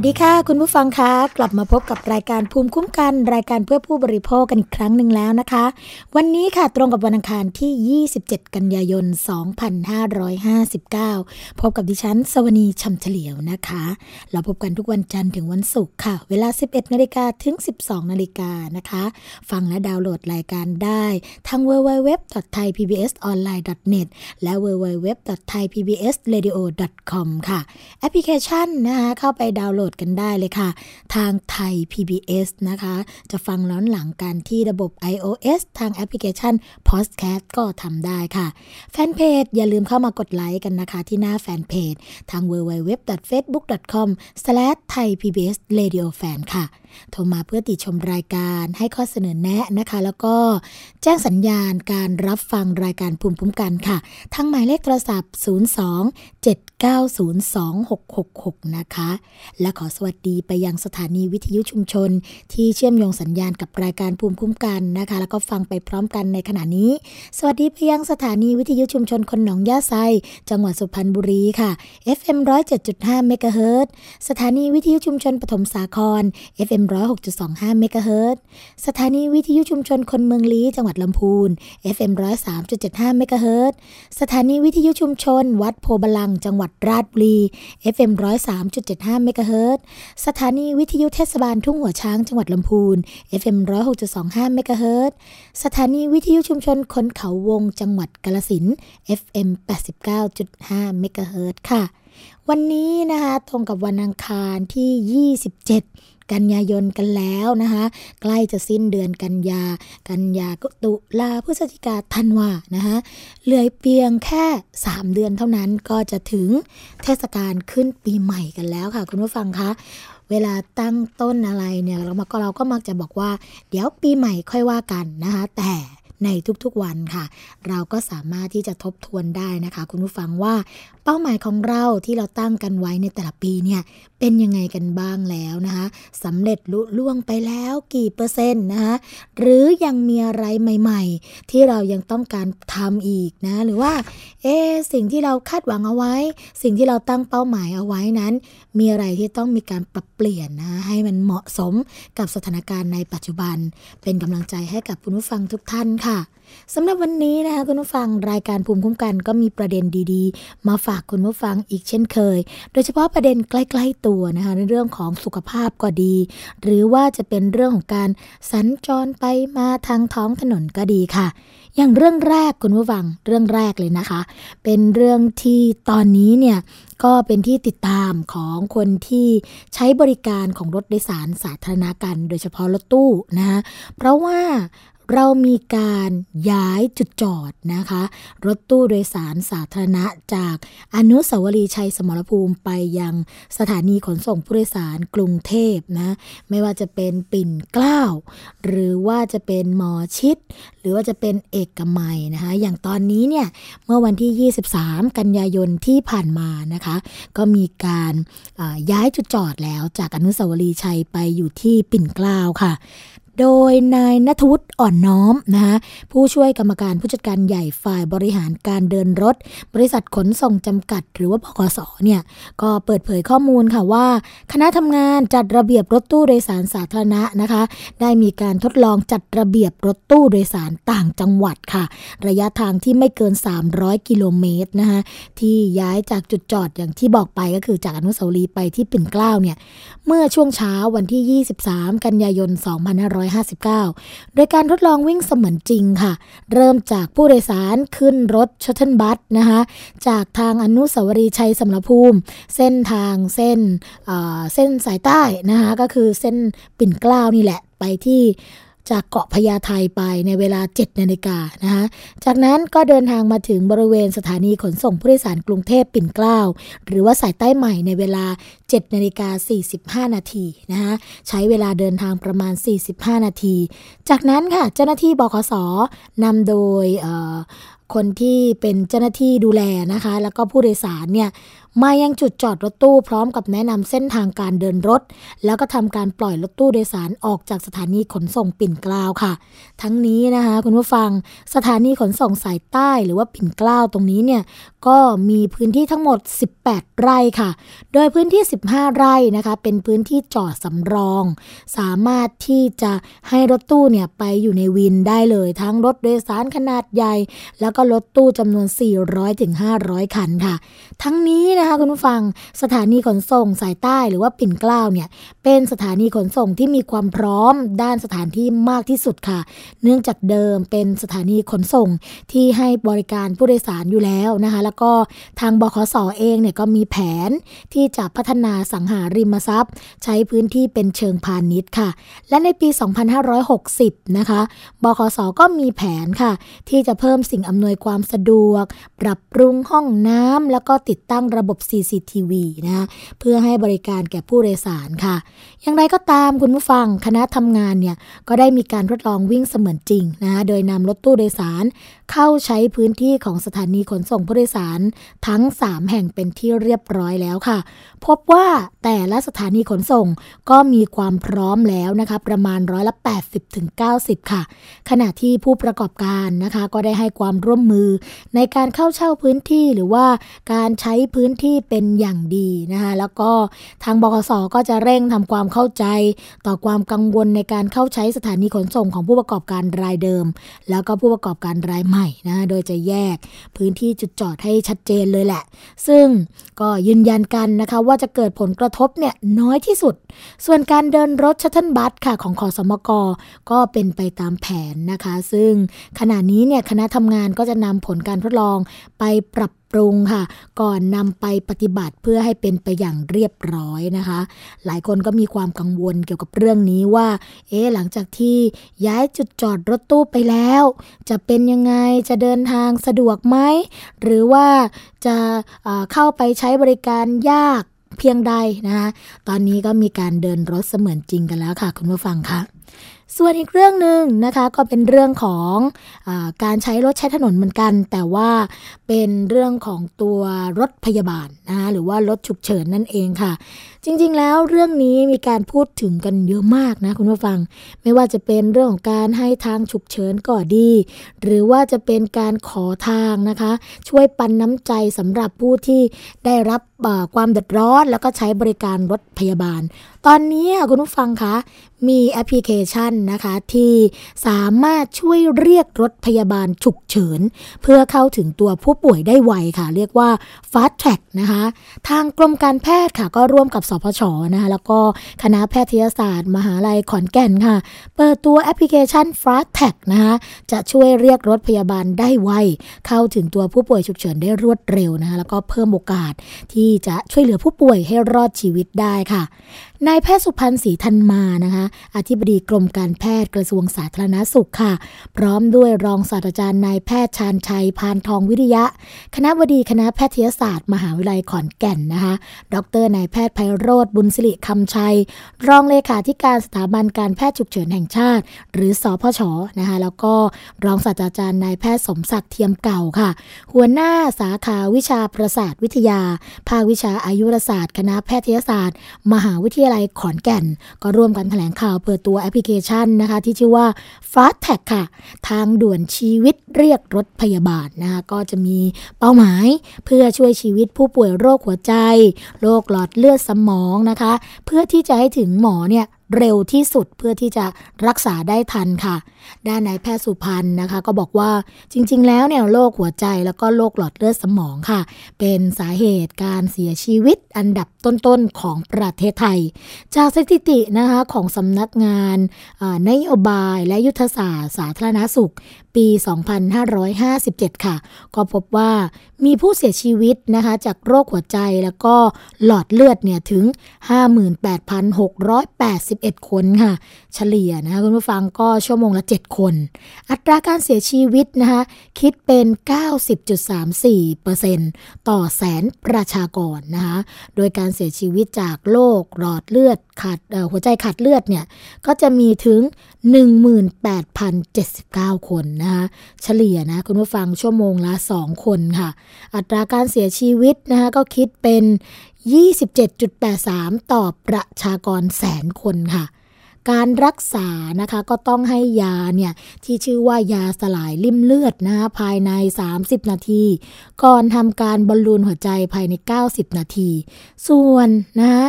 วัสดีค่ะ คุณผู้ฟังคะกลับมาพบกับรายการภูมิคุ้มกัน รายการเพื่อผู้บริโภคกันอีกครั้งหนึ่งแล้วนะคะ วันนี้ค่ะตรงกับวันอังคารที่ 27 กันยายน 2559 พบกับดิฉันสวนีชัมเฉลียวนะคะ เราพบกันทุกวันจันทร์ถึงวันศุกร์ค่ะ เวลา 11นาฬิกาถึง 12นาฬิกานะคะ ฟังและดาวน์โหลดรายการได้ทาง www.thaipbsonline.net และ www.thaipbsradio.com ค่ะ แอปพลิเคชันนะคะเข้าไปดาวน์โหลดกันได้เลยค่ะ ทางไทย PBS นะคะ จะฟังย้อนหลังกันที่ระบบ iOS ทางแอปพลิเคชัน Podcast ก็ทำได้ค่ะ แฟนเพจอย่าลืมเข้ามากดไลค์กันนะคะ ที่หน้าแฟนเพจทาง www.facebook.com/thaipbsradiofan ค่ะ โทรมาเพื่อติชมรายการให้ข้อเสนอแนะนะคะ แล้วก็แจ้งสัญญาณการรับฟังรายการภูมิคุ้มกันค่ะ ทั้งหมายเลขโทรศัพท์ 02-7902666 นะคะ และขอสวัสดีไปยังสถานีวิทยุชุมชน ที่เชื่อมโยงสัญญาณกับรายการภูมิคุ้มกันนะคะ แล้วก็ฟังไปพร้อมกันในขณะนี้ สวัสดีไปยังสถานีวิทยุชุมชนคนหนองยาไซ จังหวัดสุพรรณบุรีค่ะ FM 107.5เมกะเฮิรตสถานีวิทยุชุมชนปฐมสาคร FM 106.25 เมกะเฮิรตสถานีวิทยุชุมชนคนเมืองลี้จังหวัดลำพูน FM 103.75 เมกะเฮิรตสถานีวิทยุชุมชน วัดโพบาลัง จังหวัดราชบุรี FM 103.75 เมกะเฮิรตสถานีวิทยุเทศบาลทุ่งหัวช้างจังหวัดลำพูน FM 106.25 เมกะเฮิรตสถานีวิทยุชุมชนคนเขาวงจังหวัดกาลสิน FM 89.5 เมกะเฮิรตค่ะ วันนี้นะคะ ตรงกับวันอังคารที่ 27 กันยายนกันแล้วนะคะใกล้จะสิ้นเดือนกันยา กันยาตุลาพฤศจิกาธันวานะคะเหลือเพียงแค่ 3 เดือนเท่านั้นก็จะถึงเทศกาลขึ้นปีใหม่กันแล้วค่ะ คุณผู้ฟังคะเวลาตั้งต้นอะไรเนี่ยเราก็เราก็มักจะบอกว่า เดี๋ยวปีใหม่ค่อยว่ากันนะคะแต่ในทุกๆวันค่ะ เราก็สามารถที่จะทบทวนได้นะคะ คุณผู้ฟังว่า เป้าหมายของเราที่เราตั้งกันไว้ในแต่ละปีเนี่ยเป็นยังไงกันบ้างแล้วนะคะสำเร็จลุล่วงไปแล้วกี่เปอร์เซ็นต์นะคะหรือยังมีอะไรใหม่ ๆ ที่เรายังต้องการทำอีกนะหรือว่าเอ๊สิ่งที่เราคาดหวังเอาไว้ สิ่งที่เราตั้งเป้าหมายเอาไว้นั้น มีอะไรที่ต้องมีการปรับเปลี่ยนนะให้มันเหมาะสมกับสถานการณ์ในปัจจุบัน เป็นกำลังใจให้กับคุณผู้ฟังทุกท่านค่ะ สำหรับวันนี้นะคะคุณผู้ฟังรายการภูมิคุ้มกันก็มีประเด็นดีๆ มาฝากคุณผู้ฟังอีกเช่นเคย โดยเฉพาะประเด็นใกล้ ๆ ตัวนะคะในเรื่องของสุขภาพก็ดี หรือว่าจะเป็นเรื่องของการสัญจรไปมาทางท้องถนนก็ดีค่ะ อย่างเรื่องแรกคุณผู้ฟังเรื่องแรกเลยนะคะ เป็นเรื่องที่ตอนนี้เนี่ยก็เป็นที่ติดตามของคนที่ใช้บริการของรถโดยสารสาธารณะกัน โดยเฉพาะรถตู้นะคะเพราะว่าเรามีการย้ายจุดจอดนะคะ รถตู้โดยสารสาธารณะจากอนุสาวรีย์ชัยสมรภูมิไปยังสถานีขนส่งผู้โดยสารกรุงเทพนะไม่ว่าจะเป็นปิ่นเกล้า หรือว่าจะเป็นหมอชิด หรือว่าจะเป็นเอกกมัยนะคะ อย่างตอนนี้เนี่ยเมื่อวันที่ 23 กันยายนที่ผ่านมานะคะ ก็มีการย้ายจุดจอดแล้วจากอนุสาวรีย์ชัยไปอยู่ที่ปิ่นเกล้าค่ะ โดยนายนทวุฒิอ่อนน้อมนะคะผู้ช่วยกรรมการผู้จัดการใหญ่ฝ่ายบริหารการเดินรถ บริษัทขนส่งจำกัด หรือว่าบกสเนี่ยก็เปิดเผยข้อมูลค่ะว่า คณะทำงานจัดระเบียบรถตู้โดยสารสาธารณะนะคะ ได้มีการทดลองจัดระเบียบรถตู้โดยสารต่างจังหวัดค่ะ ระยะทางที่ไม่เกิน 300 กิโลเมตรนะคะที่ย้ายจากจุดจอดอย่างที่บอกไปก็คือจากอนุสาวรีย์ไปที่ปิ่นเกล้าเนี่ยเมื่อช่วงเช้าวันที่ 23 กันยายน 2500 2559 โดยการทดลองวิ่งเสมือนจริงค่ะ เริ่มจากผู้โดยสารขึ้นรถชัตเทิลบัสนะคะจากทางอนุสาวรีย์ชัยสมรภูมิ เส้นทางเส้นเส้นสายใต้นะคะก็คือเส้นปิ่นเกล้านี่แหละไปที่ จากเกาะพญาไทไปในเวลา 7นาฬิกานะคะจากนั้นก็เดินทางมาถึงบริเวณสถานีขนส่งผู้โดยสารกรุงเทพปิ่นเกล้าหรือว่าสายใต้ใหม่ในเวลา 7นาฬิกา45 นาทีนะคะใช้เวลาเดินทางประมาณ 45 นาที จากนั้นค่ะเจ้าหน้าที่บขสนำโดยคนที่เป็นเจ้าหน้าที่ดูแลนะคะ แล้วก็ผู้โดยสารเนี่ย มายังจุดจอดรถตู้พร้อมกับแนะนำเส้นทางการเดินรถ แล้วก็ทำการปล่อยรถตู้โดยสารออกจากสถานีขนส่งปิ่นเกล้าค่ะ ทั้งนี้นะคะคุณผู้ฟังสถานีขนส่งสายใต้หรือว่าปิ่นเกล้าตรงนี้เนี่ยก็มีพื้นที่ทั้งหมด 18 ไร่ค่ะ โดยพื้นที่ 15 ไร่นะคะ เป็นพื้นที่จอดสำรอง สามารถที่จะให้รถตู้เนี่ยไปอยู่ในวินได้เลยทั้งรถโดยสารขนาดใหญ่ แล้วก็รถตู้จำนวน 400-500 คันค่ะ ทั้งนี้นะคะคุณผู้ฟัง สถานีขนส่งสายใต้หรือว่าปิ่นเกล้าเนี่ยเป็นสถานีขนส่งที่มีความพร้อมด้านสถานที่มากที่สุดค่ะ เนื่องจากเดิมเป็นสถานีขนส่งที่ให้บริการผู้โดยสารอยู่แล้วนะคะ แล้วก็ทางบขสอเองเนี่ยก็มีแผนที่จะพัฒนาสังหาริมทรัพย์ ใช้พื้นที่เป็นเชิงพาณิชย์ค่ะ และในปี 2560 นะคะ บขสก็มีแผนค่ะ ที่จะเพิ่มสิ่งอำนวยความสะดวก ปรับปรุงห้องน้ำแล้วก็ติดตั้งระบบ CCTV นะเพื่อให้บริการแก่ผู้โดยสารค่ะ อย่างไรก็ตามคุณผู้ฟังคณะทำงานเนี่ยก็ได้มีการทดลองวิ่งเสมือนจริงนะโดยนำรถตู้โดยสาร เข้าใช้พื้นที่ของสถานีขนส่งผู้โดยสารทั้ง 3 แห่งเป็นที่เรียบร้อยแล้วค่ะ พบว่าแต่ละสถานีขนส่งก็มีความพร้อมแล้วนะคะ ประมาณร้อยละ 80ถึง90 ค่ะ ขณะที่ผู้ประกอบการนะคะ ก็ได้ให้ความร่วมมือในการเข้าเช่าพื้นที่หรือว่าการใช้พื้นที่เป็นอย่างดีนะคะแล้วก็ทางบขสก็จะเร่งทำความเข้าใจ ต่อความกังวลในการเข้าใช้สถานีขนส่งของผู้ประกอบการรายเดิม แล้วก็ผู้ประกอบการรายใหม่นะ โดยจะแยกพื้นที่จุดจอดให้ชัดเจนเลยแหละ ซึ่งก็ยืนยันกันนะคะว่าจะเกิดผลกระทบเนี่ยน้อยที่สุด ส่วนการเดินรถชัตเทิลบัสค่ะของขสมกก็เป็นไปตามแผนนะคะ ซึ่งขณะนี้เนี่ยคณะทำงานก็จะนำผลการทดลองไปปรับ ปรุงค่ะ ก่อนนำไปปฏิบัติเพื่อให้เป็นไปอย่างเรียบร้อยนะคะ หลายคนก็มีความกังวลเกี่ยวกับเรื่องนี้ว่า เอ๊หลังจากที่ย้ายจุดจอดรถตู้ไปแล้ว จะเป็นยังไงจะเดินทางสะดวกไหม หรือว่าจะเข้าไปใช้บริการยากเพียงใดนะคะ ตอนนี้ก็มีการเดินรถเสมือนจริงกันแล้วค่ะ คุณผู้ฟังคะ ส่วนอีกเรื่องหนึ่งนะคะก็เป็นเรื่องของอการใช้รถใช้ถนนเหมือนกัน แต่ว่าเป็นเรื่องของตัวรถพยาบาลนะคะหรือว่ารถฉุกเฉินนั่นเองค่ะ จริงๆ แล้วเรื่องนี้มีการพูดถึงกันเยอะมากนะคุณผู้ฟัง ไม่ว่าจะเป็นเรื่องของการให้ทางฉุกเฉินก็ดี หรือว่าจะเป็นการขอทางนะคะ ช่วยปันน้ำใจสำหรับผู้ที่ได้รับความเดือดร้อนแล้วก็ใช้บริการรถพยาบาล ตอนนี้คุณผู้ฟังคะมีแอปพลิเคชันนะคะที่สามารถช่วยเรียกรถพยาบาลฉุกเฉิน เพื่อเข้าถึงตัวผู้ป่วยได้ไวค่ะ เรียกว่า Fast Track นะคะ ทางกรมการแพทย์ค่ะก็ร่วมกับสพชนะคะแล้วก็คณะแพทยศาสตร์ มหาลัยขอนแก่นค่ะ เปิดตัวแอปพลิเคชัน Fast Tag นะคะจะช่วยเรียกรถพยาบาลได้ไว เข้าถึงตัวผู้ป่วยฉุกเฉินได้รวดเร็วนะคะแล้วก็เพิ่มโอกาสที่จะช่วยเหลือผู้ป่วยให้รอดชีวิตได้ค่ะ นายแพทย์สุพันธ์ศรีธันมานะคะอธิบดีกรมการแพทย์กระทรวงสาธารณาสุขค่ะ พร้อมด้วยรองศาสตราจารย์นายแพทย์ชาญชัย พานทองวิทยะ คณะบดีคณะแพทยศาสตร์ มหาวิทยาลัยขอนแก่นนะคะ ดรนายแพทย์ไพโรธบุญสิริคำชัย รองเลขาธิการสถาบันการแพทย์ฉุกเฉินแห่งชาติ หรือสอพชนะคะแล้วก็รองศาสตราจารย์นายแพทย์สมศักดิ์เทียมเก่าค่ะ หัวหน้าสาขาวิชาประสาทวิทยา ภาควิชาอายุรศาสตร์ คณะแพทยศาสตร์ มหาวิทยาลัยขอนแก่น ก็ร่วมกันแถลงข่าวเปิดตัวแอปพลิเคชันนะคะ ที่ชื่อว่า Fast Tag ค่ะ ทางด่วนชีวิตเรียกรถพยาบาลนะคะก็จะมีเป้าหมายเพื่อช่วยชีวิตผู้ป่วยโรคหัวใจ โรคหลอดเลือดสมองนะคะ เพื่อที่จะให้ถึงหมอเนี่ยเร็วที่สุดเพื่อที่จะรักษาได้ทันค่ะด้านนายแพทย์สุพันธ์นะคะ ก็บอกว่าจริง ๆ แล้วเนี่ยโรคหัวใจแล้วก็โรคหลอดเลือดสมองค่ะ เป็นสาเหตุการเสียชีวิตอันดับต้นๆของประเทศไทย จากสถิตินะคะของสำนักงานนโยบายและยุทธศาสตร์สาธารณสุข ปี 2557 ค่ะ ก็พบว่ามีผู้เสียชีวิตนะคะจากโรคหัวใจแล้วก็หลอดเลือดเนี่ยถึง 58,681 คนค่ะ เฉลี่ยนะคะคุณผู้ฟังก็ชั่วโมงละ 7 คน อัตราการเสียชีวิตนะคะคิดเป็น 90.34%ต่อแสนประชากรนะคะโดยการเสียชีวิตจากโรคหลอดเลือดขาดหัวใจขาดเลือดเนี่ยก็จะมีถึง 18,079 คนนะคะเฉลี่ยนะคุณผู้ฟังชั่วโมงละ 2 คนค่ะ อัตราการเสียชีวิตนะคะก็คิดเป็น 27.83 ต่อประชากรแสนคนค่ะ การรักษานะคะก็ต้องให้ยาเนี่ยที่ชื่อว่ายาสลายลิ่มเลือดนะคะภายใน 30 นาที ก่อนทำการบอลลูนหัวใจภายใน 90 นาที ส่วนนะคะ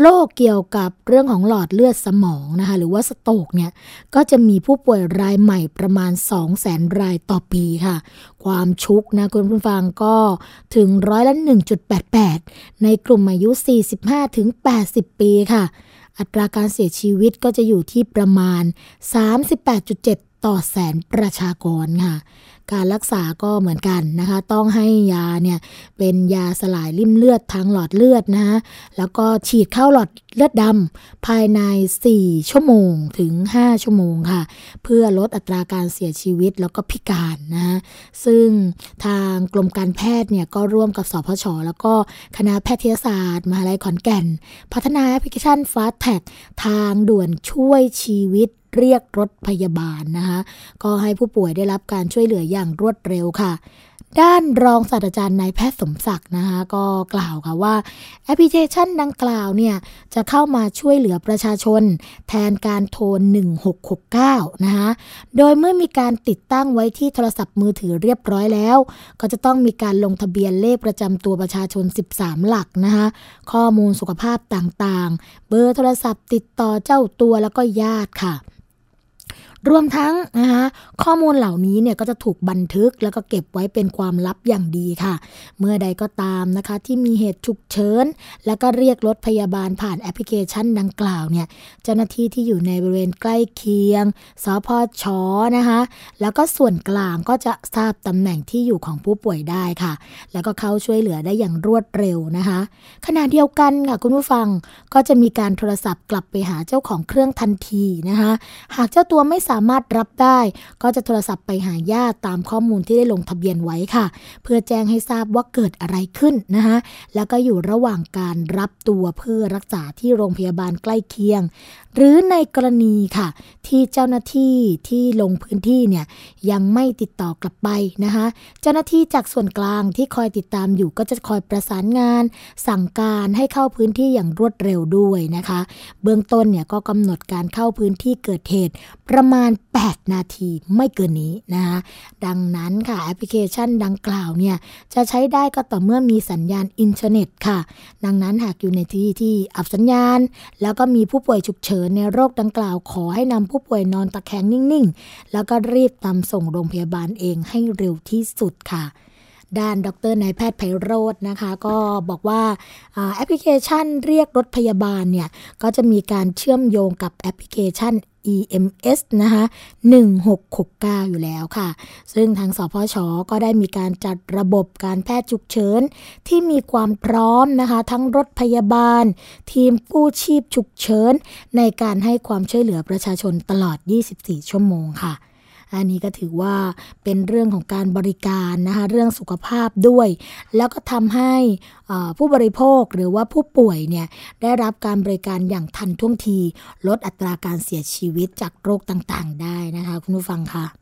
โรคเกี่ยวกับเรื่องของหลอดเลือดสมองนะคะหรือว่าสโตกเนี่ยก็จะมีผู้ป่วยรายใหม่ประมาณ 2 0 0แสนรายต่อปีค่ะ ความชุกนะคุณผู้ฟังก็ถึงร้อยละ 1.88 ในกลุ่มอายุ 45-80 ปีค่ะ อัตราการเสียชีวิตก็จะอยู่ที่ประมาณ 38.7 ต่อแสนประชากรค่ะ การรักษาก็เหมือนกันนะคะ ต้องให้ยาเนี่ยเป็นยาสลายริ่มเลือดทางหลอดเลือดนะคะแล้วก็ฉีดเข้าหลอดเลือดดำภายใน 4 ชั่วโมงถึง 5 ชั่วโมงค่ะ เพื่อลดอัตราการเสียชีวิตแล้วก็พิการนะะซึ่งทางกรมการแพทย์เนี่ยก็ร่วมกับสพช แล้วก็คณะแพทยศาสตร์มหาลัยขอนแก่น พัฒนาแอปพลิเคชัน Fast Tag ทางด่วนช่วยชีวิต เรียกรถพยาบาลนะคะก็ให้ผู้ป่วยได้รับการช่วยเหลืออย่างรวดเร็วค่ะด้านรองศาสตราจารย์นายแพทย์สมศักดิ์นะคะก็กล่าวค่ะว่า แอปพลิเคชันดังกล่าวเนี่ยจะเข้ามาช่วยเหลือประชาชน แทนการโทร 1669 นะคะโดยเมื่อมีการติดตั้งไว้ที่โทรศัพท์มือถือเรียบร้อยแล้ว ก็จะต้องมีการลงทะเบียนเลขประจำตัวประชาชน 13 หลักนะคะข้อมูลสุขภาพต่างๆ เบอร์โทรศัพท์ติดต่อเจ้าตัวแล้วก็ญาติค่ะ รวมทั้งนะคะข้อมูลเหล่านี้เนี่ยก็จะถูกบันทึกแล้วก็เก็บไว้เป็นความลับอย่างดีค่ะ เมื่อใดก็ตามนะคะที่มีเหตุฉุกเฉินแล้วก็เรียกรถพยาบาลผ่านแอปพลิเคชันดังกล่าวเนี่ยเจ้าหน้าที่ที่อยู่ในบริเวณใกล้เคียงสพชนะคะแล้วก็ส่วนกลางก็จะทราบตำแหน่งที่อยู่ของผู้ป่วยได้ค่ะ แล้วก็เข้าช่วยเหลือได้อย่างรวดเร็วนะคะ ขณะเดียวกันค่ะคุณผู้ฟังก็จะมีการโทรศัพท์กลับไปหาเจ้าของเครื่องทันทีนะคะหากเจ้าตัวไม่สามารถรับได้ ก็จะโทรศัพท์ไปหาญาติตามข้อมูลที่ได้ลงทะเบียนไว้ค่ะ เพื่อแจ้งให้ทราบว่าเกิดอะไรขึ้นนะคะแล้วก็อยู่ระหว่างการรับตัวเพื่อรักษาที่โรงพยาบาลใกล้เคียง หรือในกรณีค่ะ ที่เจ้าหน้าที่ที่ลงพื้นที่เนี่ยยังไม่ติดต่อกลับไปนะคะเจ้าหน้าที่จากส่วนกลางที่คอยติดตามอยู่ก็จะคอยประสานงาน สั่งการให้เข้าพื้นที่อย่างรวดเร็วด้วยนะคะ เบื้องต้นเนี่ยก็กำหนดการเข้าพื้นที่เกิดเหตุประมาณ8 นาทีไม่เกินนี้นะคะดังนั้นค่ะแอปพลิเคชันดังกล่าวเนี่ยจะใช้ได้ก็ต่อเมื่อมีสัญญาณอินเทอร์เน็ตค่ะ ดังนั้นหากอยู่ในที่ที่อับสัญญาณ แล้วก็มีผู้ป่วยฉุกเฉินในโรคดังกล่าวขอให้นำผู้ป่วยนอนตะแคงนิ่ง ๆ แล้วก็รีบนำส่งโรงพยาบาลเองให้เร็วที่สุดค่ะ ด้านดรนายแพทย์ไพโรจน์นะคะ ก็บอกว่าแอปพลิเคชันเรียกรถพยาบาลเนี่ย ก็จะมีการเชื่อมโยงกับแอปพลิเคชัน EMS นะคะ1669 อยู่แล้วค่ะ ซึ่งทางสพช ก็ได้มีการจัดระบบการแพทย์ฉุกเฉิน ที่มีความพร้อมนะคะ ทั้งรถพยาบาล ทีมกู้ชีพฉุกเฉิน ในการให้ความช่วยเหลือประชาชนตลอด 24 ชั่วโมงค่ะ อันนี้ก็ถือว่าเป็นเรื่องของการบริการนะคะเรื่องสุขภาพด้วย แล้วก็ทำให้ผู้บริโภคหรือว่าผู้ป่วยเนี่ยได้รับการบริการอย่างทันท่วงที ลดอัตราการเสียชีวิตจากโรคต่างๆ ได้นะคะคุณผู้ฟังค่ะ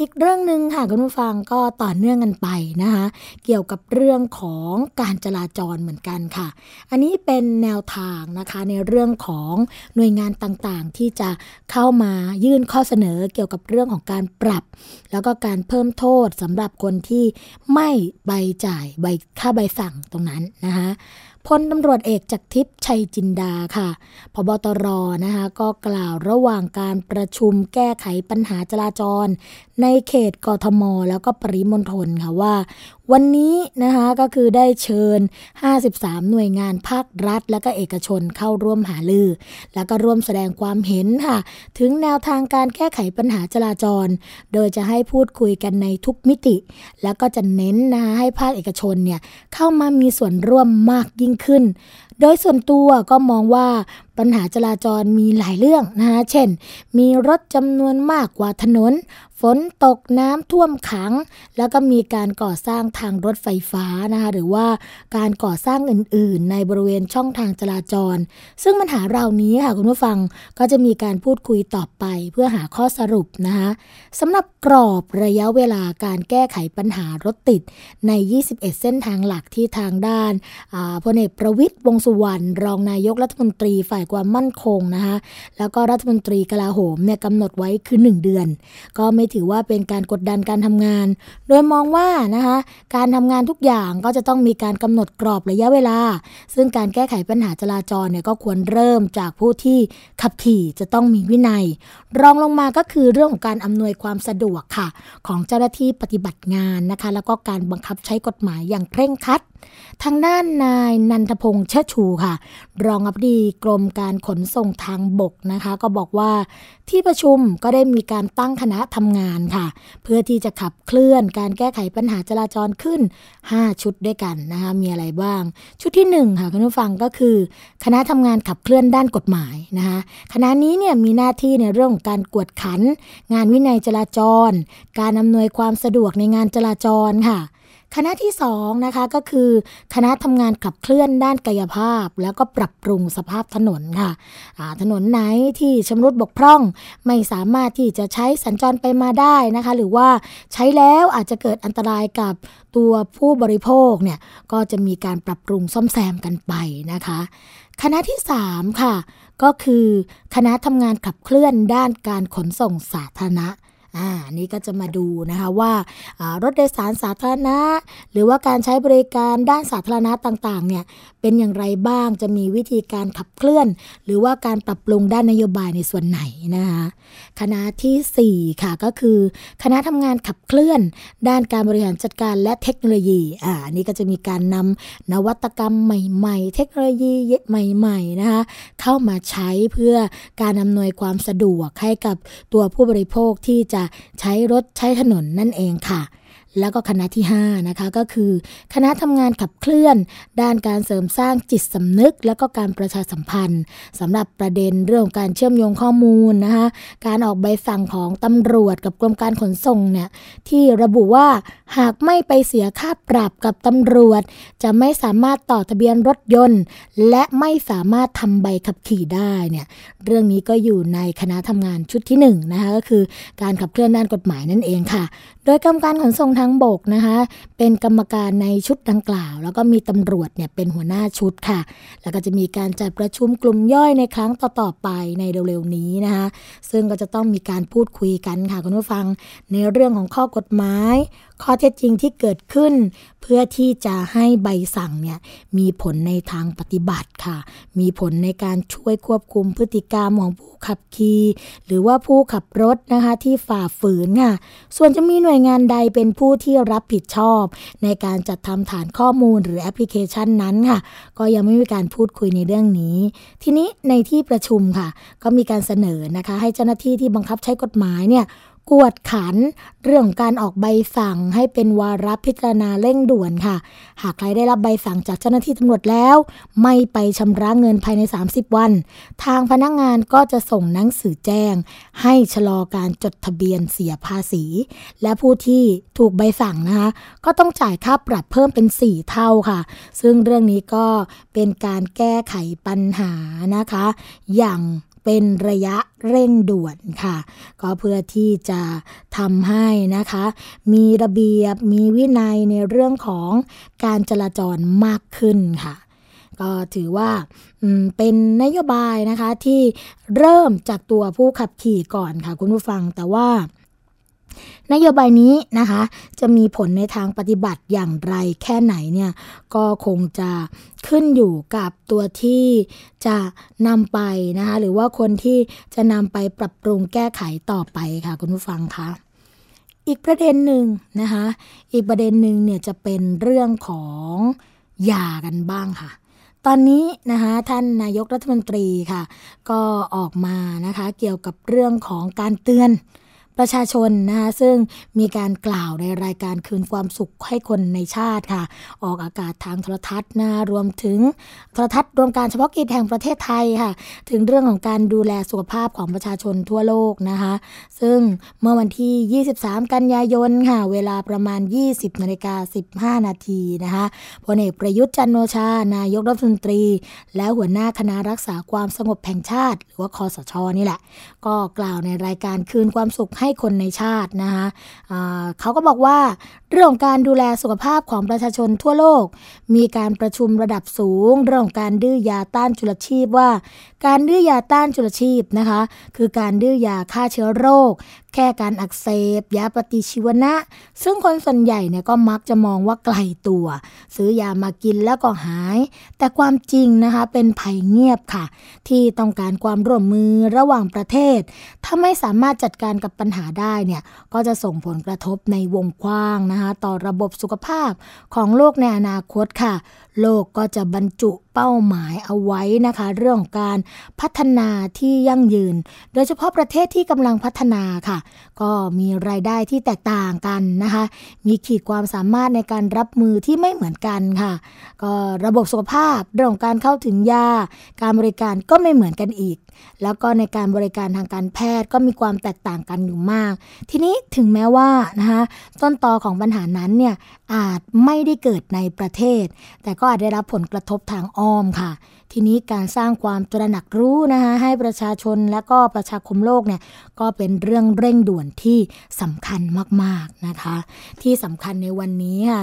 อีกเรื่องหนึ่งค่ะคุณผู้ฟังก็ต่อเนื่องกันไปนะคะเกี่ยวกับเรื่องของการจราจรเหมือนกันค่ะ อันนี้เป็นแนวทางนะคะในเรื่องของหน่วยงานต่างๆ ที่จะเข้ามายื่นข้อเสนอเกี่ยวกับเรื่องของการปรับ แล้วก็การเพิ่มโทษสำหรับคนที่ไม่ใบจ่ายใบค่าใบสั่งตรงนั้นนะคะ พลตำรวจเอกจากทิพย์ชัยจินดาค่ะพบตรนะคะก็กล่าวระหว่างการประชุมแก้ไขปัญหาจราจร ในเขตกทม แล้วก็ปริมณฑลค่ะว่าวันนี้นะคะก็คือได้เชิญ 53 หน่วยงานภาครัฐ และก็เอกชนเข้าร่วมหาลือ แล้วก็ร่วมแสดงความเห็นค่ะ ถึงแนวทางการแก้ไขปัญหาจราจร โดยจะให้พูดคุยกันในทุกมิติ แล้วก็จะเน้นนะคะให้ภาคเอกชนเนี่ยเข้ามามีส่วนร่วมมากยิ่งขึ้น โดยส่วนตัวก็มองว่าปัญหาจราจรมีหลายเรื่องนะคะเช่น มีรถจำนวนมากกว่าถนน นตกน้ำท่วมขัง แล้วก็มีการก่อสร้างทางรถไฟฟ้านะคะหรือว่าการก่อสร้างอื่น ๆ ในบริเวณช่องทางจราจร ซึ่งปัญหาเหล่านี้ค่ะคุณผู้ฟังก็จะมีการพูดคุยต่อไปเพื่อหาข้อสรุปนะคะสำหรับกรอบระยะเวลาการแก้ไขปัญหารถติดใน 21 เส้นทางหลักที่ทางด้านพลเอกประวิตยวงสุวรรณรองนายกรัฐมนตรีฝ่ายความมั่นคงนะคะแล้วก็รัฐมนตรีกลาโหมเนี่ยกำหนดไว้คือ 1 เดือน ก็ไม่ถือว่าเป็นการกดดันการทำงาน โดยมองว่านะคะการทำงานทุกอย่างก็จะต้องมีการกำหนดกรอบระยะเวลา ซึ่งการแก้ไขปัญหาจราจรเนี่ยก็ควรเริ่มจากผู้ที่ขับขี่จะต้องมีวินัย รองลงมาก็คือเรื่องของการอำนวยความสะดวกค่ะ ของเจ้าหน้าที่ปฏิบัติงานนะคะ แล้วก็การบังคับใช้กฎหมายอย่างเคร่งครัด ทางด้านนายนันทพงษ์เชิดชูค่ะ รองอธิบดีกรมการขนส่งทางบกนะคะ ก็บอกว่าที่ประชุมก็ได้มีการตั้งคณะทำงานค่ะ เพื่อที่จะขับเคลื่อนการแก้ไขปัญหาจราจรขึ้น 5 ชุดด้วยกันนะคะ มีอะไรบ้าง ชุดที่ 1 ค่ะคุณผู้ฟังก็คือ คณะทำงานขับเคลื่อนด้านกฎหมายนะคะคณะนี้เนี่ยมีหน้าที่ในเรื่องของการกวดขัน งานวินัยจราจร การอำนวยความสะดวกในงานจราจรค่ะ คณะที่2นะคะก็คือ คณะทำงานขับเคลื่อนด้านกายภาพ แล้วก็ปรับปรุงสภาพถนนค่ะถนนไหนที่ชำรุดบกพร่อง ไม่สามารถที่จะใช้สัญจรไปมาได้นะคะ หรือว่าใช้แล้วอาจจะเกิดอันตรายกับตัวผู้บริโภคเนี่ยก็จะมีการปรับปรุงซ่อมแซมกันไปนะคะ คณะที่ 3 ค่ะ ก็คือคณะทำงานขับเคลื่อนด้านการขนส่งสาธารณะ อ่านี่ก็จะมาดูนะคะว่ารถโดยสารสาธารณะ หรือว่าการใช้บริการด้านสาธารณะต่างๆเนี่ยเป็นอย่างไรบ้างจะมีวิธีการขับเคลื่อน หรือว่าการปรับปรุงด้านนโยบายในส่วนไหนนะคะคณะทีสี่4 ค่ะก็คือ คณะทำงานขับเคลื่อน ด้านการบริหารจัดการและเทคโนโลยีอ่านนี่ก็จะมีการนำนวัตกรรมใหม่ๆ เทคโนโลยีใหม่ๆนะคะเข้ามาใช้เพื่อการอำนวยความสะดวกให้กับตัวผู้บริโภคที่จะใช้รถใช้ถนนนั่นเองค่ะ แล้วก็คณะที่5นะคะก็คือ คณะทำงานขับเคลื่อน ด้านการเสริมสร้างจิตสำนึก แล้วก็การประชาสัมพันธ์สำหรับประเด็นเรื่องของการเชื่อมโยงข้อมูลนะคะการออกใบสั่งของตำรวจกับกรมการขนส่งเนี่ยที่ระบุว่าหากไม่ไปเสียค่าปรับกับตำรวจ จะไม่สามารถต่อทะเบียนรถยนต์ และไม่สามารถทำใบขับขี่ได้เนี่ยเรื่องนี้ก็อยู่ในคณะทำงานชุดที่1นะคะก็คือการขับเคลื่อนด้านกฎหมายนั่นเองค่ะ โดยกรรมการขนส่งทางบกนะคะ เป็นกรรมการในชุดดังกล่าว แล้วก็มีตำรวจเนี่ยเป็นหัวหน้าชุดค่ะ แล้วก็จะมีการจัดประชุมกลุ่มย่อยในครั้งต่อๆไปในเร็วๆนี้นะคะ ซึ่งก็จะต้องมีการพูดคุยกันค่ะคุณผู้ฟังในเรื่องของข้อกฎหมายข้อเท็จจริงที่เกิดขึ้น เพื่อที่จะให้ใบสั่งเนี่ยมีผลในทางปฏิบัติค่ะ มีผลในการช่วยควบคุมพฤติกรรมของผู้ขับขี่หรือว่าผู้ขับรถนะคะที่ฝ่าฝืนค่ะ ส่วนจะมีหน่วยงานใดเป็นผู้ที่รับผิดชอบ ในการจัดทำฐานข้อมูลหรือแอปพลิเคชันนั้นค่ะ ก็ยังไม่มีการพูดคุยในเรื่องนี้ ทีนี้ในที่ประชุมค่ะ ก็มีการเสนอนะคะ ให้เจ้าหน้าที่ที่บังคับใช้กฎหมายเนี่ย กวดขัน เรื่องของการออกใบสั่งให้เป็นวาระพิจารณาเร่งด่วนค่ะ หากใครได้รับใบสั่งจากเจ้าหน้าที่ตำรวจแล้ว ไม่ไปชำระเงินภายใน 30 วัน ทางพนักงานก็จะส่งหนังสือแจ้ง ให้ชะลอการจดทะเบียนเสียภาษี และผู้ที่ถูกใบสั่งนะคะ ก็ต้องจ่ายค่าปรับเพิ่มเป็น 4 เท่าค่ะ ซึ่งเรื่องนี้ก็เป็นการแก้ไขปัญหานะคะ อย่าง เป็นระยะเร่งด่วนค่ะ ก็เพื่อที่จะทำให้นะคะ มีระเบียบมีวินัยในเรื่องของการจราจรมากขึ้นค่ะก็ถือว่าเป็นนโยบายนะคะที่เริ่มจากตัวผู้ขับขี่ก่อนค่ะคุณผู้ฟังแต่ว่า นโยบายนี้นะคะจะมีผลในทางปฏิบัติอย่างไรแค่ไหนเนี่ยก็คงจะขึ้นอยู่กับตัวที่จะนำไปนะคะหรือว่าคนที่จะนำไปปรับปรุงแก้ไขต่อไปค่ะคุณผู้ฟังคะอีกประเด็นหนึ่งนะคะอีกประเด็นหนึ่งเนี่ยจะเป็นเรื่องของยากันบ้างค่ะตอนนี้นะคะท่านนายกรัฐมนตรีค่ะ ก็ออกมานะคะเกี่ยวกับเรื่องของการเตือน ประชาชนนะคะซึ่งมีการกล่าวในรายการคืนความสุขให้คนในชาติค่ะ ออกอากาศทางโทรทัศน์นะรวมถึงโทรทัศน์รวมการเฉพาะกิจแห่งประเทศไทยค่ะ ถึงเรื่องของการดูแลสุขภาพของประชาชนทั่วโลกนะคะ ซึ่งเมื่อวันที่ 23 กันยายนค่ะ เวลาประมาณ 20นาฬิกา15 นาทีนะคะพลเอกประยุทธ์จันทร์โอชา นายกรัฐมนตรี และหัวหน้าคณะรักษาความสงบแห่งชาติ หรือว่าคอสชนี่แหละ ก็กล่าวในรายการคืนความสุขใหให้คนในชาตินะคะเขาก็บอกว่าเรื่องการดูแลสุขภาพของประชาชนทั่วโลก มีการประชุมระดับสูง เรื่องการดื้อยาต้านจุลชีพว่า การดื้อยาต้านจุลชีพนะคะคือการดื้อยาฆ่าเชื้อโรค แค่การอักเสบ ยาปฏิชีวนะ ซึ่งคนส่วนใหญ่เนี่ยก็มักจะมองว่าไกลตัว ซื้อยามากินแล้วก็หาย แต่ความจริงนะคะเป็นภัยเงียบค่ะ ที่ต้องการความร่วมมือระหว่างประเทศ ถ้าไม่สามารถจัดการกับปัญหาได้เนี่ยก็จะส่งผลกระทบในวงกว้างนะคะต่อระบบสุขภาพของโลกในอนาคตค่ะ โลกก็จะบรรจุเป้าหมายเอาไว้นะคะ เรื่องของการพัฒนาที่ยั่งยืน โดยเฉพาะประเทศที่กำลังพัฒนาค่ะ ก็มีรายได้ที่แตกต่างกันนะคะ มีขีดความสามารถในการรับมือที่ไม่เหมือนกันค่ะ ก็ระบบสุขภาพเรื่องของการเข้าถึงยา การบริการก็ไม่เหมือนกันอีก แล้วก็ในการบริการทางการแพทย์ก็มีความแตกต่างกันอยู่มาก ทีนี้ถึงแม้ว่านะคะต้นตอของปัญหานั้นเนี่ยอาจไม่ได้เกิดในประเทศ แต่ก็อาจได้รับผลกระทบทางอ้อมค่ะ ทีนี้การสร้างความตระหนักรู้นะคะให้ประชาชนและก็ประชาคมโลกเนี่ยก็เป็นเรื่องเร่งด่วนที่สำคัญมากๆนะคะ ที่สำคัญในวันนี้ค่ะ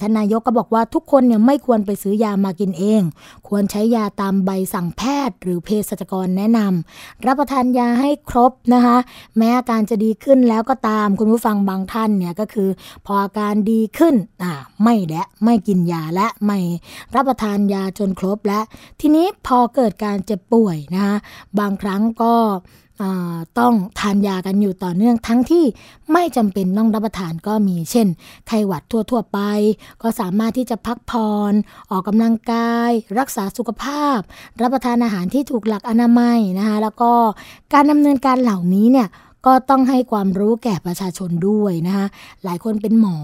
ท่านนายกก็บอกว่าทุกคนเนี่ยไม่ควรไปซื้อยามากินเอง ควรใช้ยาตามใบสั่งแพทย์ หรือเภสัชกรแนะนำรับประทานยาให้ครบนะคะ แม้อาการจะดีขึ้นแล้วก็ตามคุณผู้ฟังบางท่านเนี่ยก็คือ พออาการดีขึ้นอ่าไม่และไม่กินยาและไม่รับประทานยาจนครบและทีนี้พอเกิดการเจ็บป่วยนะคะบางครั้งก็ต้องทานยากันอยู่ต่อเนื่องทั้งที่ไม่จำเป็นต้องรับประทานก็มี เช่น ไข้หวัดทั่ว ๆ ไป ก็สามารถที่จะพักผ่อนออกกำลังกาย รักษาสุขภาพ รับประทานอาหารที่ถูกหลักอนามัยนะคะแล้วก็การดำเนินการเหล่านี้เนี่ย ก็ต้องให้ความรู้แก่ประชาชนด้วยนะคะหลายคนเป็นหมอ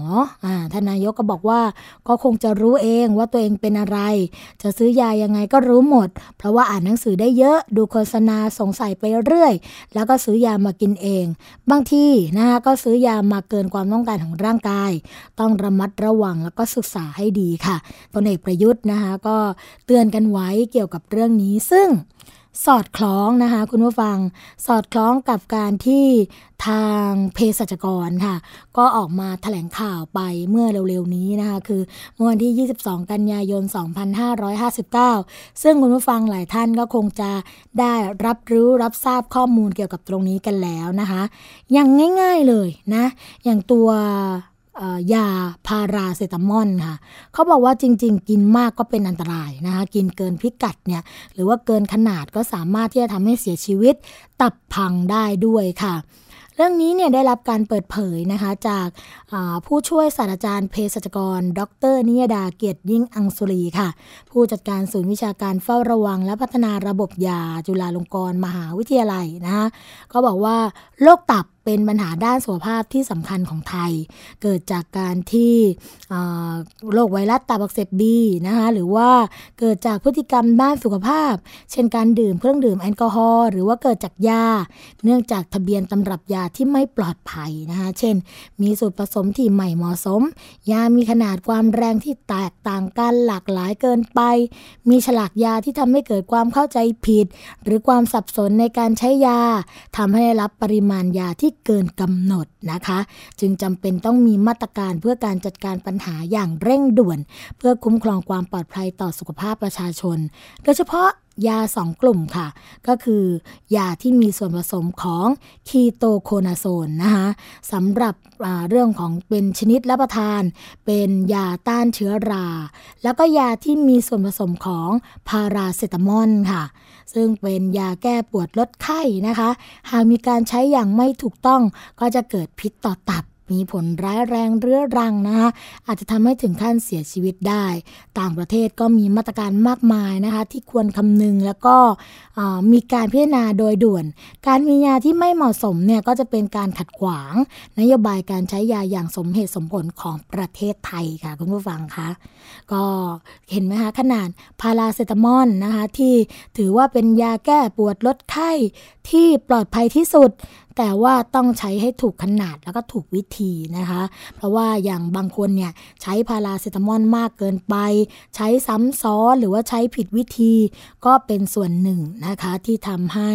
อ่าท่านนายกก็บอกว่าก็คงจะรู้เองว่าตัวเองเป็นอะไร จะซื้อยายังไงก็รู้หมด เพราะว่าอ่านหนังสือได้เยอะดูโฆษณาสงสัยไปเรื่อย แล้วก็ซื้อยามากินเอง บางทีนะคะก็ซื้อยามาเกินความต้องการของร่างกาย ต้องระมัดระวังแล้วก็ศึกษาให้ดีค่ะพลเอกประยุทธ์นะคะก็เตือนกันไว้เกี่ยวกับเรื่องนี้ซึ่ง สอดคล้องนะคะคุณผู้ฟังสอดคล้องกับการที่ทางเภสัชกรค่ะ ก็ออกมาถแถลงข่าวไปเมื่อเร็วๆนี้นะคะคือเมื่อวันที่ 22 กันยายน 2559 ซึ่งคุณผู้ฟังหลายท่านก็คงจะได้รับรู้รับทราบข้อมูลเกี่ยวกับตรงนี้กันแล้วนะคะ อย่างง่ายๆเลยนะ อย่างตัว ยาพาราเซตามอลค่ะเขาบอกว่าจริง ๆ กินมากก็เป็นอันตรายนะคะกินเกินพิกัดเนี่ยหรือว่าเกินขนาดก็สามารถที่จะทำให้เสียชีวิตตับพังได้ด้วยค่ะเรื่องนี้เนี่ยได้รับการเปิดเผยนะคะจากผู้ช่วยศาสตราจารย์เภสัชกร ดร นิยดาเกียรติยิ่งอังสุรีค่ะ ผู้จัดการศูนย์วิชาการเฝ้าระวัง และพัฒนาระบบยาจุฬาลงกรณ์มหาวิทยาลัยนะคะก็บอกว่าโรคตับ เป็นปัญหาด้านสุขภาพที่สำคัญของไทย เกิดจากการที่โรคไวรัสตับอักเสบบีนะคะหรือว่าเกิดจากพฤติกรรมด้านสุขภาพ เช่นการดื่มเครื่องดื่มแอลกอฮอล์หรือว่าเกิดจากยา เนื่องจากทะเบียนตำรับยาที่ไม่ปลอดภัยนะคะเช่น มีสูตรผสมที่ไม่เหมาะสม ยามีขนาดความแรงที่แตกต่างกันหลากหลายเกินไป มีฉลากยาที่ทำให้เกิดความเข้าใจผิด หรือความสับสนในการใช้ยาทำให้ได้รับปริมาณยาที่เกินกำหนดนะคะ จึงจำเป็นต้องมีมาตรการเพื่อการจัดการปัญหาอย่างเร่งด่วน เพื่อคุ้มครองความปลอดภัยต่อสุขภาพประชาชน โดยเฉพาะยาสองกลุ่มค่ะ ก็คือยาที่มีส่วนผสมของคีโตโคนาโซนนะคะสำหรับเรื่องของเป็นชนิดรับประทาน เป็นยาต้านเชื้อรา แล้วก็ยาที่มีส่วนผสมของพาราเซตามอลค่ะ ซึ่งเป็นยาแก้ปวดลดไข้นะคะ หากมีการใช้อย่างไม่ถูกต้องก็จะเกิดพิษต่อตับ มีผลร้ายแรงเรื้อรังนะคะอาจจะทำให้ถึงขั้นเสียชีวิตได้ ต่างประเทศก็มีมาตรการมากมายนะคะที่ควรคำนึงแล้วก็มีการพิจารณาโดยด่วน การมียาที่ไม่เหมาะสมเนี่ยก็จะเป็นการขัดขวาง นโยบายการใช้ยาอย่างสมเหตุสมผลของประเทศไทยค่ะคุณผู้ฟังคะก็เห็นไหมคะขนาดพาราเซตามอลนะคะที่ถือว่าเป็นยาแก้ปวดลดไข้ที่ปลอดภัยที่สุด แต่ว่าต้องใช้ให้ถูกขนาดแล้วก็ถูกวิธีนะคะ เพราะว่าอย่างบางคนเนี่ยใช้พาราเซตามอลมากเกินไป ใช้ซ้ำซ้อนหรือว่าใช้ผิดวิธี ก็เป็นส่วนหนึ่งนะคะที่ทำให้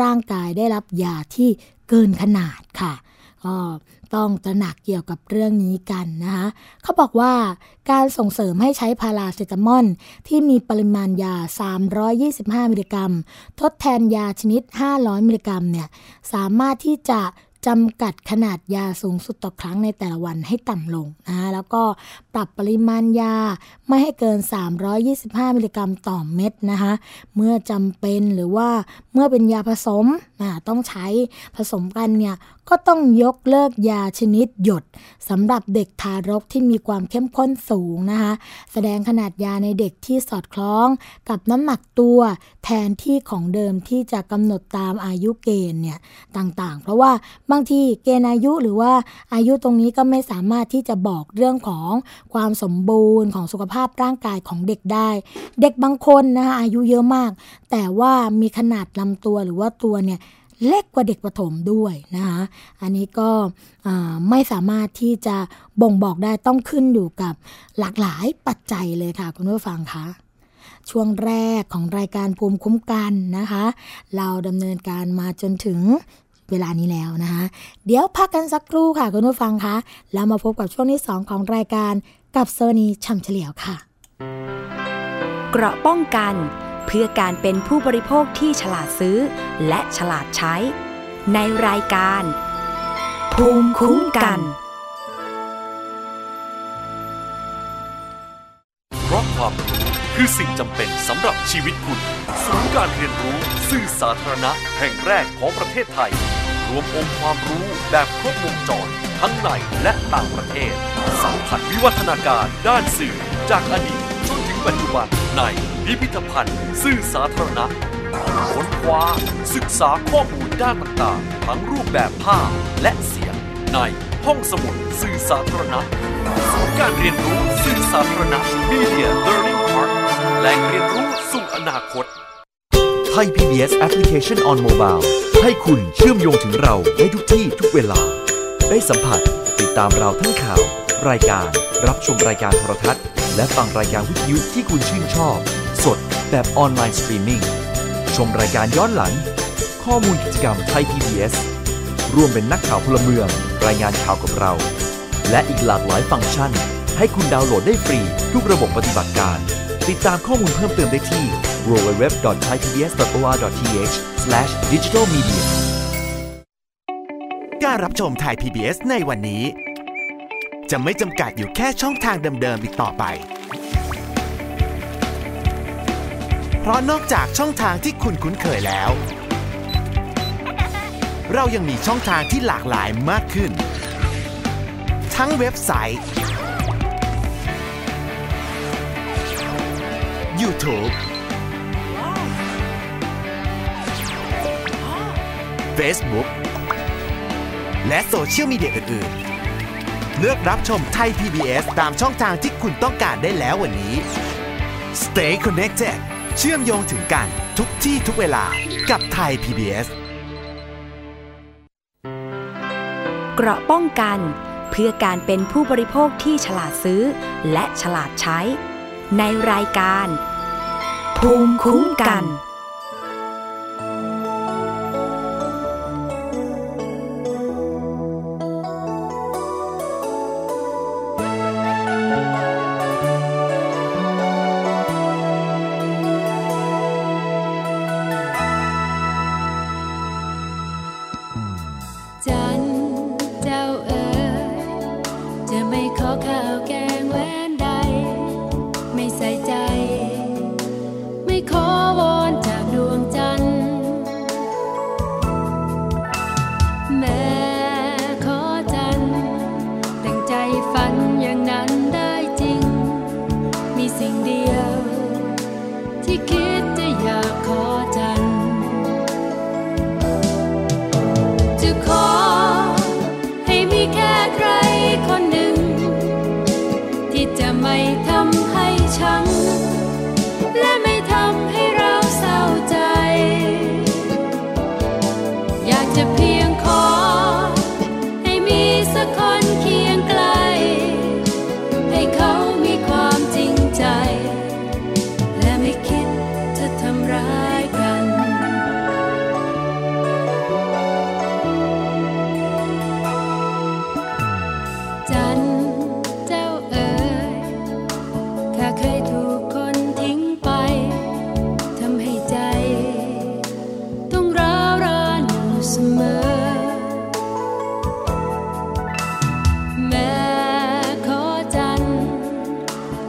ร่างกายได้รับยาที่เกินขนาดค่ะ ก็ต้องตระหนักเกี่ยวกับเรื่องนี้กันนะคะเขาบอกว่าการส่งเสริมให้ใช้พาราเซตามอลที่มีปริมาณยา 325 มิลลิกรัม ทดแทนยาชนิด 500 มิลลิกรัมเนี่ยสามารถที่จะจำกัดขนาดยาสูงสุดต่อครั้งในแต่ละวันให้ต่ำลงนะแล้วก็ปรับปริมาณยาไม่ให้เกิน 325 มิลลิกรัมต่อเม็ดนะคะเมื่อจำเป็นหรือว่าเมื่อเป็นยาผสมต้องใช้ผสมกันเนี่ย ก็ต้องยกเลิกยาชนิดหยดสำหรับเด็กทารกที่มีความเข้มข้นสูงนะคะ แสดงขนาดยาในเด็กที่สอดคล้องกับน้ำหนักตัวแทนที่ของเดิมที่จะกำหนดตามอายุเกณฑ์เนี่ยต่างๆ เพราะว่าบางทีเกณฑ์อายุหรือว่าอายุตรงนี้ก็ไม่สามารถที่จะบอกเรื่องของความสมบูรณ์ของสุขภาพร่างกายของเด็กได้ เด็กบางคนนะคะอายุเยอะมาก แต่ว่ามีขนาดลำตัวหรือว่าตัวเนี่ย เล็กกว่าเด็กประถมด้วยนะคะอันนี้ก็ไม่สามารถที่จะบ่งบอกได้ต้องขึ้นอยู่กับหลากหลายปัจจัยเลยค่ะ คุณผู้ฟังคะช่วงแรกของรายการภูมิคุ้มกันนะคะ เราดำเนินการมาจนถึงเวลานี้แล้วนะคะ เดี๋ยวพักกันสักครู่ค่ะ คุณผู้ฟังคะแล้วมาพบกับช่วงที่ 2 ของรายการกับโซอร์นีช่ำเฉลียวค่ะ เกราะป้องกัน เพื่อการเป็นผู้บริโภคที่ฉลาดซื้อ และฉลาดใช้ ในรายการ ภูมิคุ้มกัน เพราะความรู้คือสิ่งจำเป็นสำหรับชีวิตคุณ ศูนย์การเรียนรู้สื่อสาธารณะแห่งแรกของประเทศไทย รวมองค์ความรู้แบบครบวงจร ทั้งในและต่างประเทศสัมผัสวิวัฒนาการด้านสื่อจากอดีตจนถึงปัจจุบันใน พิพิธภัณฑ์ สื่อสาธารณะค้นคว้าศึกษาข้อมูลด้านต่างๆ ทั้งรูปแบบภาพและเสียง ในห้องสมุดสื่อสาธารณะศูนย์การเรียนรู้สื่อสาธารณะ Media Learning Park แหล่งเรียนรู้สู่อนาคตไทย PBS Application on Mobile ให้คุณเชื่อมโยงถึงเราได้ทุกที่ทุกเวลา ได้สัมผัสติดตามเราทั้งข่าว รายการ รับชมรายการโทรทัศน์ และฟังรายการวิทยุที่คุณชื่นชอบ สดแบบออนไลน์สตรีมมิ่งชมรายการย้อนหลัง ข้อมูลกิจกรรมไทย PBS ร่วมเป็นนักข่าวพลเมือง รายงานข่าวกับเรา และอีกหลากหลายฟังก์ชัน ให้คุณดาวน์โหลดได้ฟรี ทุกระบบปฏิบัติการ ติดตามข้อมูลเพิ่มเติมได้ที่ www.thaipbs.or.th/digitalmedia การรับชมไทย PBS ในวันนี้ จะไม่จำกัดอยู่แค่ช่องทางเดิมๆอีกต่อไป ราะนอกจากช่องทางที่คุณคุ้นเคยแล้ว เรายังมีช่องทางที่หลากหลายมากขึ้น ทั้งเว็บไซต์ YouTube Facebook และโซเชียลมีเดียอื่น ๆ เลือกรับชมไทย PBS ตามช่องทางที่คุณต้องการได้แล้ววันนี้ Stay connected เชื่อมโยงถึงกันทุกที่ทุกเวลากับไทย PBS เกราะป้องกัน เพื่อการเป็นผู้บริโภคที่ฉลาดซื้อ และฉลาดใช้ ในรายการ ภูมิคุ้มกัน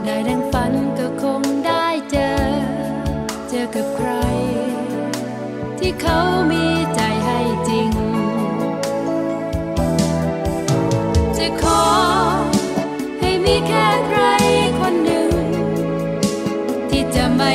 ได้ดังฝันก็คงได้เจอ เจอกับใคร ที่เขามีใจให้จริง จะขอให้มีแค่ใครคนหนึ่ง ที่จะไม่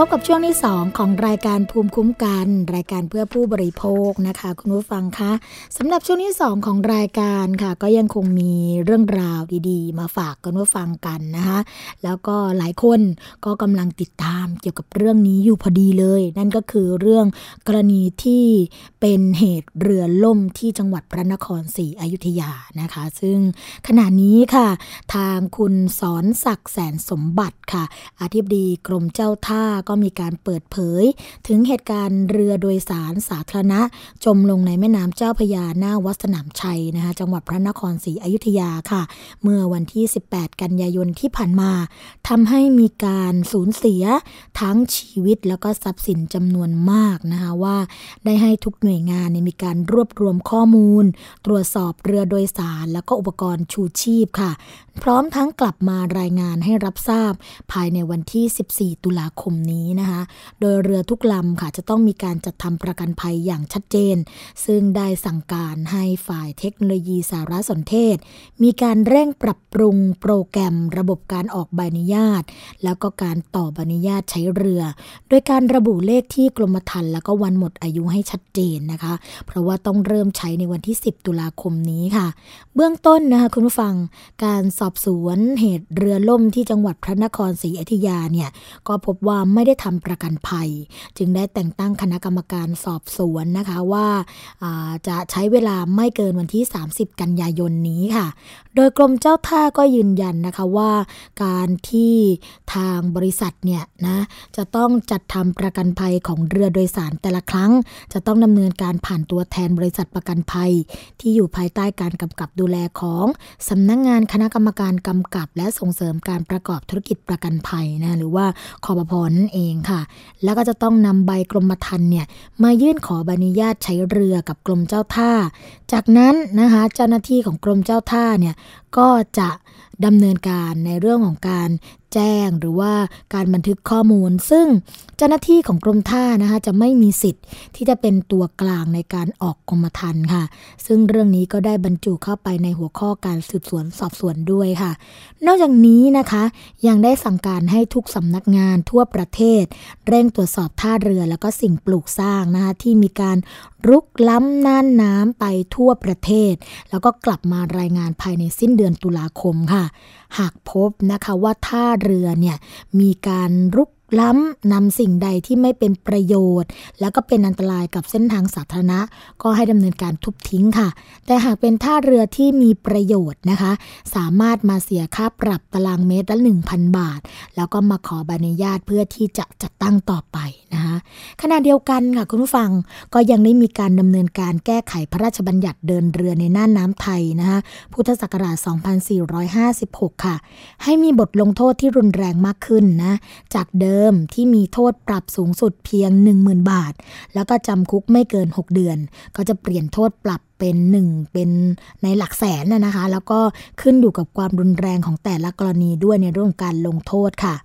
พบกับช่วงที่ 2 ของรายการภูมิคุ้มกัน รายการเพื่อผู้บริโภคนะคะ คุณผู้ฟังคะสำหรับช่วงที่ 2 ของรายการค่ะ ก็ยังคงมีเรื่องราวดีๆ มาฝากคุณผู้ฟังกันนะคะ แล้วก็หลายคนก็กำลังติดตามเกี่ยวกับเรื่องนี้อยู่พอดีเลย นั่นก็คือเรื่องกรณีที่เป็นเหตุเรือล่มที่จังหวัดพระนครศรีอยุธยานะคะ ซึ่งขณะนี้ค่ะ ทางคุณสอนศักดิ์แสนสมบัติค่ะอธิบดีกรมเจ้าท่าก็มีการเปิดเผย ถึงเหตุการณ์เรือโดยสารสาธารณะ จมลงในแม่น้ำเจ้าพยาหน้าวัดสนามชัยนะคะจังหวัดพระนครศรีอยุธยาค่ะ เมื่อวันที่ 18 กันยายนที่ผ่านมาทำให้มีการสูญเสียทั้งชีวิตแล้วก็ทรัพย์สินจำนวนมากนะคะว่า ได้ให้ทุกหน่วยงานมีการรวบรวมข้อมูล ตรวจสอบเรือโดยสาร แล้วก็อุปกรณ์ชูชีพค่ะ พร้อมทั้งกลับมารายงานให้รับทราบ ภายในวันที่ 14 ตุลาคมนี้นะคะ โดยเรือทุกลำค่ะจะต้องมีการจัดทำประกันภัยอย่างชัดเจน ซึ่งได้สั่งการให้ฝ่ายเทคโนโลยีสารสนเทศ มีการเร่งปรับปรุงโปรแกรมระบบการออกใบอนุญาต แล้วก็การต่อใบอนุญาตใช้เรือ โดยการระบุเลขที่กรมธรรม์แล้วก็วันหมดอายุให้ชัดเจนนะคะ เพราะว่าต้องเริ่มใช้ในวันที่ 10 ตุลาคมนี้ค่ะ เบื้องต้นนะคะคุณผู้ฟังการสอบสวนเหตุเรือล่มที่จังหวัดพระนครศรีอยุธยาเนี่ยก็พบว่าไม่ได้ทำประกันภัย จึงได้แต่งตั้งคณะกรรมการสอบสวนนะคะว่าาจะใช้เวลาไม่เกินวันที่ 30 กันยายนนี้ค่ะ โดยกรมเจ้าท่าก็ยืนยันนะคะว่าการที่ทางบริษัทเนี่ยนะจะต้องจัดทำประกันภัยของเรือโดยสารแต่ละครั้ง จะต้องดำเนินการผ่านตัวแทนบริษัทประกันภัย ที่อยู่ภายใต้การกำกับดูแลของสำนักงงานคณะกรรมการกำกับ และส่งเสริมการประกอบธุรกิจประกันภัยนะหรือว่าคอปพนั่นเองค่ะ แล้วก็จะต้องนำใบกรมธรรม์เนี่ยมายื่นขอใบอนุญาตใช้เรือกับกรมเจ้าท่า จากนั้นนะคะเจ้าหน้าที่ของกรมเจ้าท่าเนี่ยก็จะดำเนินการในเรื่องของการ แจ้งหรือว่าการบันทึกข้อมูล ซึ่งเจ้าหน้าที่ของกรมท่านะคะจะไม่มีสิทธิ์ที่จะเป็นตัวกลางในการออกกรมธรรม์ค่ะ ซึ่งเรื่องนี้ก็ได้บรรจุเข้าไปในหัวข้อการสืบสวนสอบสวนด้วยค่ะ นอกจากนี้นะคะยังได้สั่งการให้ทุกสำนักงานทั่วประเทศ เร่งตรวจสอบท่าเรือแล้วก็สิ่งปลูกสร้างนะคะที่มีการรุกล้ำน่านน้ำไปทั่วประเทศ แล้วก็กลับมารายงานภายในสิ้นเดือนตุลาคมค่ะหากพบนะคะว่าท่าเรือเนี่ยมีการรุก ล้ำนำสิ่งใดที่ไม่เป็นประโยชน์ แล้วก็เป็นอันตรายกับเส้นทางสาธารณะ ก็ให้ดำเนินการทุบทิ้งค่ะ แต่หากเป็นท่าเรือที่มีประโยชน์นะคะ สามารถมาเสียค่าปรับตารางเมตรละ 1,000 บาท แล้วก็มาขอใบอนุญาตเพื่อที่จะจัดตั้งต่อไปนะคะขณะเดียวกันค่ะคุณผู้ฟังก็ยังได้มีการดำเนินการแก้ไขพระราชบัญญัติเดินเรือในน่านน้ำไทยนะคะพุทธศักราช 2456 ค่ะ ให้มีบทลงโทษที่รุนแรงมากขึ้นนะจากเดิมที่มีโทษปรับสูงสุดเพียง 10,000 บาท แล้วก็จำคุกไม่เกิน 6 เดือน ก็จะเปลี่ยนโทษปรับเป็น 1 เป็นในหลักแสนนะคะ แล้วก็ขึ้นอยู่กับความรุนแรงของแต่ละกรณีด้วยในเรื่องการลงโทษค่ะ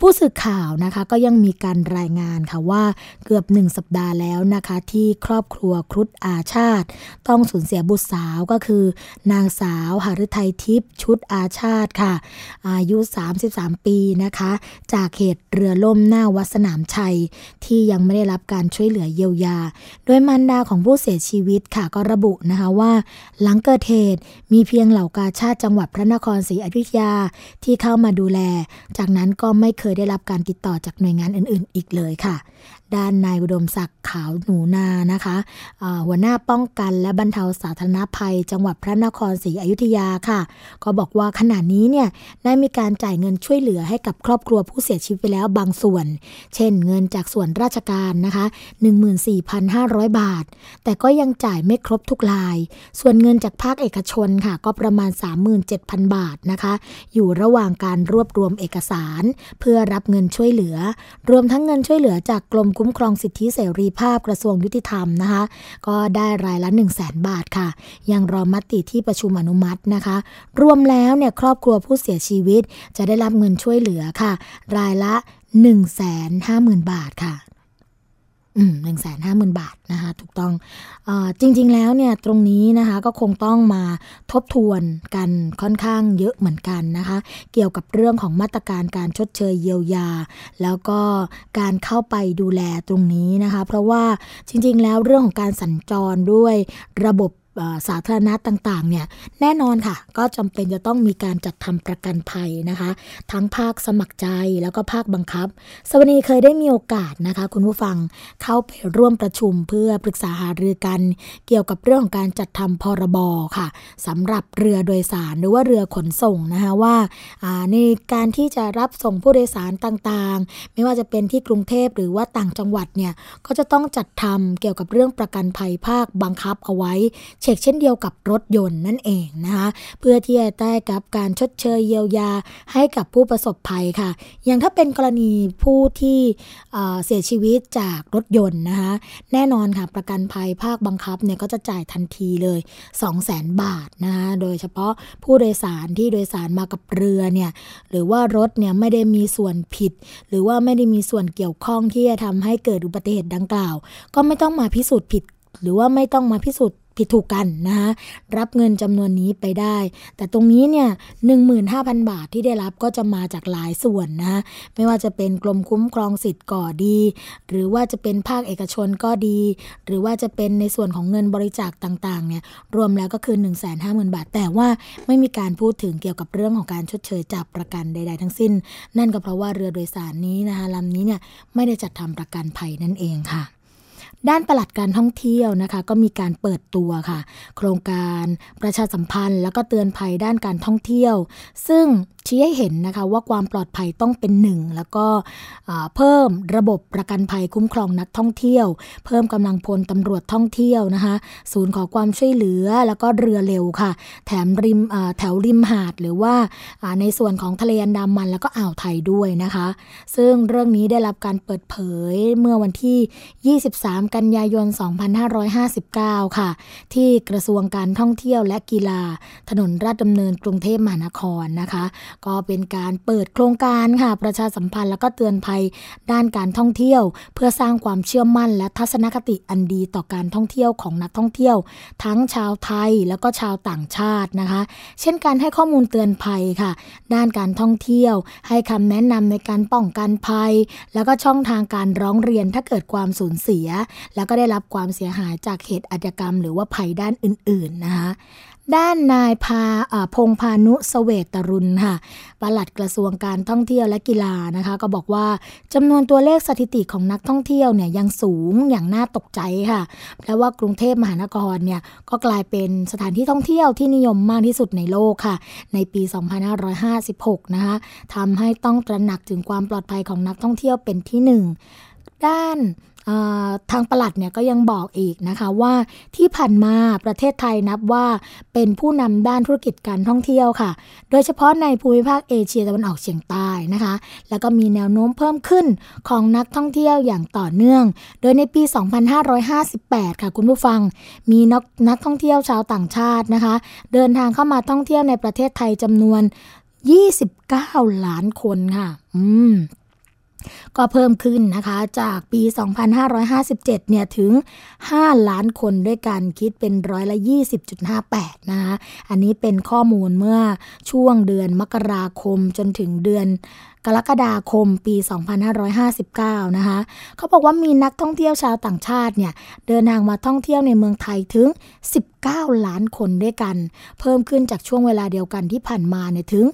ผู้สื่อข่าวนะคะก็ยังมีการรายงานค่ะว่าเกือบหนึ่งสัปดาห์แล้วนะคะที่ครอบครัวครุฑอาชาติ ต้องสูญเสียบุตรสาวก็คือ นางสาวหฤทัยทิพย์ชุดอาชาติค่ะ อายุ 33 ปีนะคะ จากเหตุเรือล่มหน้าวัดสนามชัย ที่ยังไม่ได้รับการช่วยเหลือเยียวยา โดยมารดาของผู้เสียชีวิตค่ะก็ระบุนะคะว่า หลังเกิดเหตุมีเพียงเหล่ากาชาติจังหวัดพระนครศรีอยุธยาที่เข้ามาดูแล จากนั้นก็ไม่เคยได้รับการติดต่อจากหน่วยงานอื่น ๆ อีกเลยค่ะ ด้านนายอุดมศักดิ์ขาวหนูนานะคะหัวหน้าป้องกันและบรรเทาสาธารณภัย จังหวัดพระนครศรีอยุธยาค่ะ ก็บอกว่าขณะนี้เนี่ยได้มีการจ่ายเงินช่วยเหลือให้กับครอบครัวผู้เสียชีวิตไปแล้วบางส่วน เช่น เงินจากส่วนราชการนะคะ 14,500 บาท แต่ก็ยังจ่ายไม่ครบทุกราย ส่วนเงินจากภาคเอกชนค่ะ ก็ประมาณ 37,000 บาทนะคะ อยู่ระหว่างการรวบรวมเอกสาร เพื่อรับเงินช่วยเหลือ รวมทั้งเงินช่วยเหลือจากกรมคุมครองสิทธิเสรีภาพกระทรวงยุติธรรมนะคะ ก็ได้รายละ 1 0 0 0 0แบาทค่ะ ยังรอมติที่ประชุมอนุมัตินะคะ รวมแล้วเนี่ยครอบครัวผู้เสียชีวิตจะได้รับเงินช่วยเหลือค่ะ รายละ 1 5 0 0 0 0 บาทค่ะ หนึ่งแสนห้าหมื่นบาทนะคะถูกต้องอจริง ๆ แล้วเนี่ยตรงนี้นะคะก็คงต้องมาทบทวนกันค่อนข้างเยอะเหมือนกันนะคะ เกี่ยวกับเรื่องของมาตรการการชดเชยเยียวยา แล้วก็การเข้าไปดูแลตรงนี้นะคะ เพราะว่าจริง ๆ แล้วเรื่องของการสัญจรด้วยระบบ สาธารณะต่างๆ เนี่ยแน่นอนค่ะ ก็จำเป็นจะต้องมีการจัดทำประกันภัยนะคะ ทั้งภาคสมัครใจแล้วก็ภาคบังคับ สวัสดีเคยได้มีโอกาสนะคะ คุณผู้ฟังเข้าไปร่วมประชุมเพื่อปรึกษาหารือกัน เกี่ยวกับเรื่องของการจัดทำพรบค่ะสำหรับเรือโดยสารหรือว่าเรือขนส่งนะคะว่าอ่าในการที่จะรับส่งผู้โดยสารต่างๆ ไม่ว่าจะเป็นที่กรุงเทพหรือว่าต่างจังหวัดเนี่ยก็จะต้องจัดทำเกี่ยวกับเรื่องประกันภัยภาคบังคับเอาไว้เช็คเช่นเดียวกับรถยนต์นั่นเองนะคะเพื่อที่จะได้กับการชดเชยเยียวยาให้กับผู้ประสบภัยค่ะ อย่างถ้าเป็นกรณีผู้ที่เเสียชีวิตจากรถยนต์นะคะแน่นอนค่ะประกันภัยภาคบังคับเนี่ยก็จะจ่ายทันทีเลย 2 0 0 0 0 0 บาทนะคะโดยเฉพาะผู้โดยสารที่โดยสารมากับเรือเนี่ยหรือว่ารถเนี่ยไม่ได้มีส่วนผิด หรือว่าไม่ได้มีส่วนเกี่ยวข้องที่จะทำให้เกิดอุบัติเหตุดังกล่าว ก็ไม่ต้องมาพิสูจน์ผิด หรือว่าไม่ต้องมาพิสูจน์ ผิดถูกกันนะคะรับเงินจำนวนนี้ไปได้ แต่ตรงนี้เนี่ย15,000 บาทที่ได้รับก็จะมาจากหลายส่วนนะไม่ว่าจะเป็นกรมคุ้มครองสิทธิ์ก่อดี หรือว่าจะเป็นภาคเอกชนก็ดี หรือว่าจะเป็นในส่วนของเงินบริจาคต่างๆเนี่ยรวมแล้วก็คือ 150,000 บาท แต่ว่าไม่มีการพูดถึงเกี่ยวกับเรื่องของการชดเชยจากประกันใด ๆ ทั้งสิ้น นั่นก็เพราะว่าเรือโดยสารนี้นะคะลำนี้เนี่ยไม่ได้จัดทำประกันภัยนั่นเองค่ะ ด้านปลัดการท่องเที่ยวนะคะ ก็มีการเปิดตัวค่ะ โครงการประชาสัมพันธ์ แล้วก็เตือนภัยด้านการท่องเที่ยว ซึ่ง ชี้ให้เห็นนะคะว่าความปลอดภัยต้องเป็นหนึ่งแล้วก็เพิ่มระบบประกันภัยคุ้มครองนักท่องเที่ยว เพิ่มกำลังพลตำรวจท่องเที่ยวนะคะศูนย์ขอความช่วยเหลือแล้วก็เรือเร็วค่ะ แถมริมแถวริมหาดหรือว่าอ่าในส่วนของทะเลอันดามันแล้วก็อ่าวไทยด้วยนะคะ ซึ่งเรื่องนี้ได้รับการเปิดเผยเมื่อวันที่ 23 กันยายน 2559 ค่ะ ที่กระทรวงการท่องเที่ยวและกีฬา ถนนราชดำเนินกรุงเทพมหานครนะคะก็เป็นการเปิดโครงการค่ะประชาสัมพันธ์แล้วก็เตือนภัยด้านการท่องเที่ยว เพื่อสร้างความเชื่อมั่น และทัศนคติอันดีต่อการท่องเที่ยวของนักท่องเที่ยว ทั้งชาวไทยแล้วก็ชาวต่างชาตินะคะ เช่นการให้ข้อมูลเตือนภัยค่ะ ด้านการท่องเที่ยว ให้คำแนะนำในการป้องกันภัย แล้วก็ช่องทางการร้องเรียนถ้าเกิดความสูญเสีย แล้วก็ได้รับความเสียหายจากเหตุอาชญากรรม หรือว่าภัยด้านอื่นๆนะคะ ด้านนายพาพงพานุสเวตรุณค่ะปลัดกระทรวงการท่องเที่ยวและกีฬานะคะ ก็บอกว่าจำนวนตัวเลขสถิติของนักท่องเที่ยวเนี่ยยังสูงอย่างน่าตกใจค่ะแปลว่ากรุงเทพมหานครเนี่ยก็กลายเป็นสถานที่ท่องเที่ยวที่นิยมมากที่สุดในโลกค่ะ ในปี 2556 นะคะทำให้ต้องตระหนักถึงความปลอดภัยของนักท่องเที่ยวเป็นที่หนึ่งด้าน ทางประหลัดเนี่ยก็ยังบอกอีกนะคะว่าที่ผ่านมาประเทศไทยนับว่าเป็นผู้นำด้านธุรกิจการท่องเที่ยวค่ะ โดยเฉพาะในภูมิภาคเอเชียตะวันออกเฉียงใต้นะคะ แล้วก็มีแนวโน้มเพิ่มขึ้นของนักท่องเที่ยวอย่างต่อเนื่อง โดยในปี 2558 ค่ะคุณผู้ฟัง มีนักนักท่องเที่ยวชาวต่างชาตินะคะ เดินทางเข้ามาท่องเที่ยวในประเทศไทยจำนวน 29 ล้านคนค่ะ อืม ก็เพิ่มขึ้นนะคะจากปี 2557 เนี่ยถึง 5 ล้านคนด้วยกันคิดเป็นร้อยละ 20.58 นะคะ อันนี้เป็นข้อมูลเมื่อช่วงเดือนมกราคมจนถึงเดือน กรกฎาคมปี 2559 นะคะเขาบอกว่ามีนักท่องเที่ยวชาวต่างชาติเนี่ยเดินทางมาท่องเที่ยวในเมืองไทยถึง 19 ล้านคนด้วยกัน เพิ่มขึ้นจากช่วงเวลาเดียวกันที่ผ่านมาเนี่ยถึง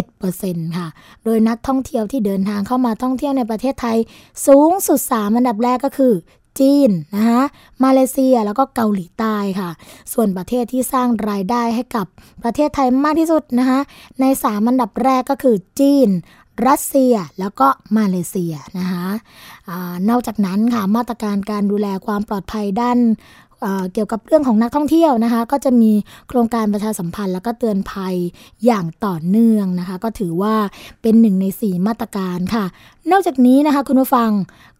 11%ค่ะ โดยนักท่องเที่ยวที่เดินทางเข้ามาท่องเที่ยวในประเทศไทย สูงสุด 3 อันดับแรกก็คือจีนนะคะมาเลเซียแล้วก็เกาหลีใต้ค่ะ ส่วนประเทศที่สร้างรายได้ให้กับประเทศไทยมากที่สุดนะคะใน 3 อันดับแรกก็คือจีน รัสเซียแล้วก็มาเลเซียนะคะอนอกจากนั้นค่ะมาตรการการดูแลความปลอดภัยด้าน เเกี่ยวกับเรื่องของนักท่องเที่ยวนะคะ ก็จะมีโครงการประชาสัมพันธ์ แล้วก็เตือนภัยอย่างต่อเนื่องนะคะ ก็ถือว่าเป็นหนึ่งในสี่มาตรการค่ะ นอกจากนี้นะคะคุณผู้ฟัง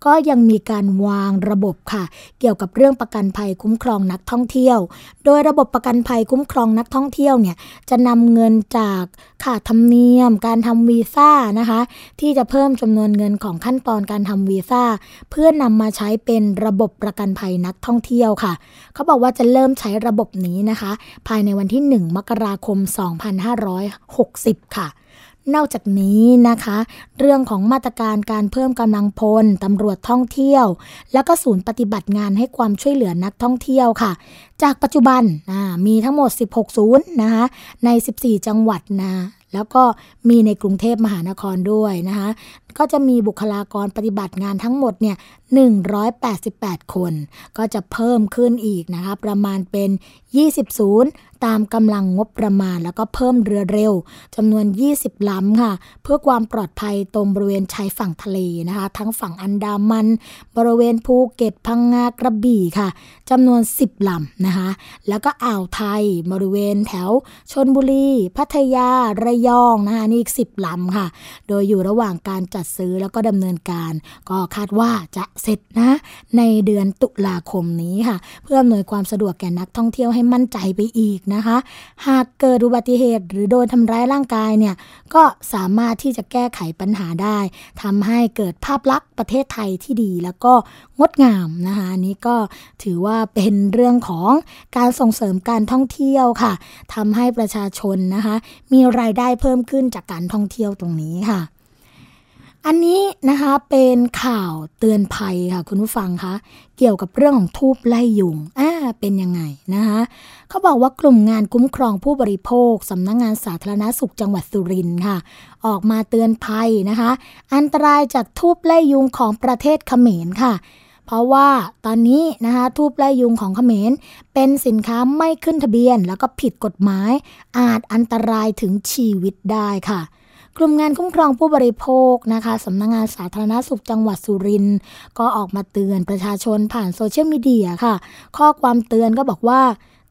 ก็ยังมีการวางระบบค่ะ เกี่ยวกับเรื่องประกันภัยคุ้มครองนักท่องเที่ยว โดยระบบประกันภัยคุ้มครองนักท่องเที่ยวเนี่ยจะนำเงินจากค่าธรรมเนียม การทำวีซ่านะคะ ที่จะเพิ่มจำนวนเงินของขั้นตอนการทำวีซ่าเพื่อนำมาใช้เป็นระบบประกันภัยนักท่องเที่ยวค่ะเขาบอกว่าจะเริ่มใช้ระบบนี้นะคะ ภายในวันที่ 1 มกราคม 2560 ค่ะนอกจากนี้นะคะ เรื่องของมาตรการการเพิ่มกำลังพลตำรวจท่องเที่ยว แล้วก็ศูนย์ปฏิบัติงานให้ความช่วยเหลือนักท่องเที่ยวค่ะ จากปัจจุบันมีทั้งหมด 16 ศูนย์นะคะใน 14 จังหวัดนะแล้วก็มีในกรุงเทพมหานครด้วยนะคะ ก็จะมีบุคลากรปฏิบัติงานทั้งหมดเนี่ย188 คน ก็จะเพิ่มขึ้นอีกนะคะประมาณเป็น 20 ศูนย์ตามกำลังงบประมาณ แล้วก็เพิ่มเรือเร็วจำนวน 20 ลำค่ะ เพื่อความปลอดภัยตรงบริเวณชายฝั่งทะเลนะคะ ทั้งฝั่งอันดามัน บริเวณภูเก็ตพังงากระบี่ค่ะจำนวน 10 ลำนะคะ แล้วก็อ่าวไทย บริเวณแถวชนบุรี พัทยาระยองนะคะนี่อีก 10 ลำค่ะ โดยอยู่ระหว่างการจัดซื้อแล้วก็ดำเนินการ ก็คาดว่าจะเสร็จนะ ในเดือนตุลาคมนี้ค่ะ เพื่ออำนวยความสะดวกแก่นักท่องเที่ยวให้มั่นใจไปอีกนะคะ หากเกิดอุบัติเหตุหรือโดนทำร้ายร่างกายเนี่ยก็สามารถที่จะแก้ไขปัญหาได้ทำให้เกิดภาพลักษณ์ประเทศไทยที่ดีแล้วก็งดงามนะคะนนี้ก็ถือว่าเป็นเรื่องของการส่งเสริมการท่องเที่ยวค่ะทำให้ประชาชนนะคะ มีรายได้เพิ่มขึ้นจากการท่องเที่ยวตรงนี้ค่ะ อันนี้นะคะเป็นข่าวเตือนภัยค่ะคุณผู้ฟังคะเกี่ยวกับเรื่องของทูบไล่ยุงอ่าเป็นยังไงนะคะเขาบอกว่ากลุ่มงานคุ้มครองผู้บริโภคสำนักงงานสาธารณสุขจังหวัดสุรินทร์ค่ะ ออกมาเตือนภัยนะคะ อันตรายจากทูบไล่ยุงของประเทศเขมรค่ะ เพราะว่าตอนนี้นะคะทูบไล่ยุงของเขมร เป็นสินค้าไม่ขึ้นทะเบียน แล้วก็ผิดกฎหมาย อาจอันตรายถึงชีวิตได้ค่ะ กลุ่มงานคุ้มครองผู้บริโภคนะคะสำนักงงานสาธารณสุขจังหวัดสุรินทร์ก็ออกมาเตือนประชาชนผ่านโซเชียลมีเดียค่ะ ข้อความเตือนก็บอกว่า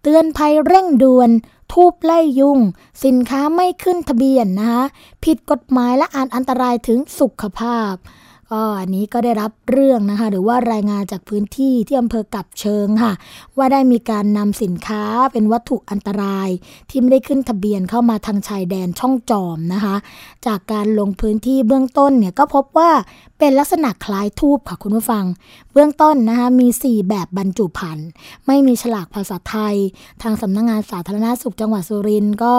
เตือนภัยเร่งด่วนทูบไล่ยุง สินค้าไม่ขึ้นทะเบียนนะคะผิดกฎหมายและอาจอันตรายถึงสุขภาพ ก็อันนี้ก็ได้รับเรื่องนะคะ หรือว่ารายงานจากพื้นที่ที่อำเภอกับเชิงค่ะ ว่าได้มีการนำสินค้าเป็นวัตถุอันตราย ที่ไม่ได้ขึ้นทะเบียนเข้ามาทางชายแดนช่องจอมนะคะ จากการลงพื้นที่เบื้องต้นเนี่ยก็พบว่าเป็นลักษณะคล้ายทูบค่ะคุณผู้ฟัง เบื้องต้นนะคะมี 4 แบบบรรจุภัณฑ์ไม่มีฉลากภาษาไทย ทางสำนักงงานสาธารณสุขจังหวัดสุรินทร์ก็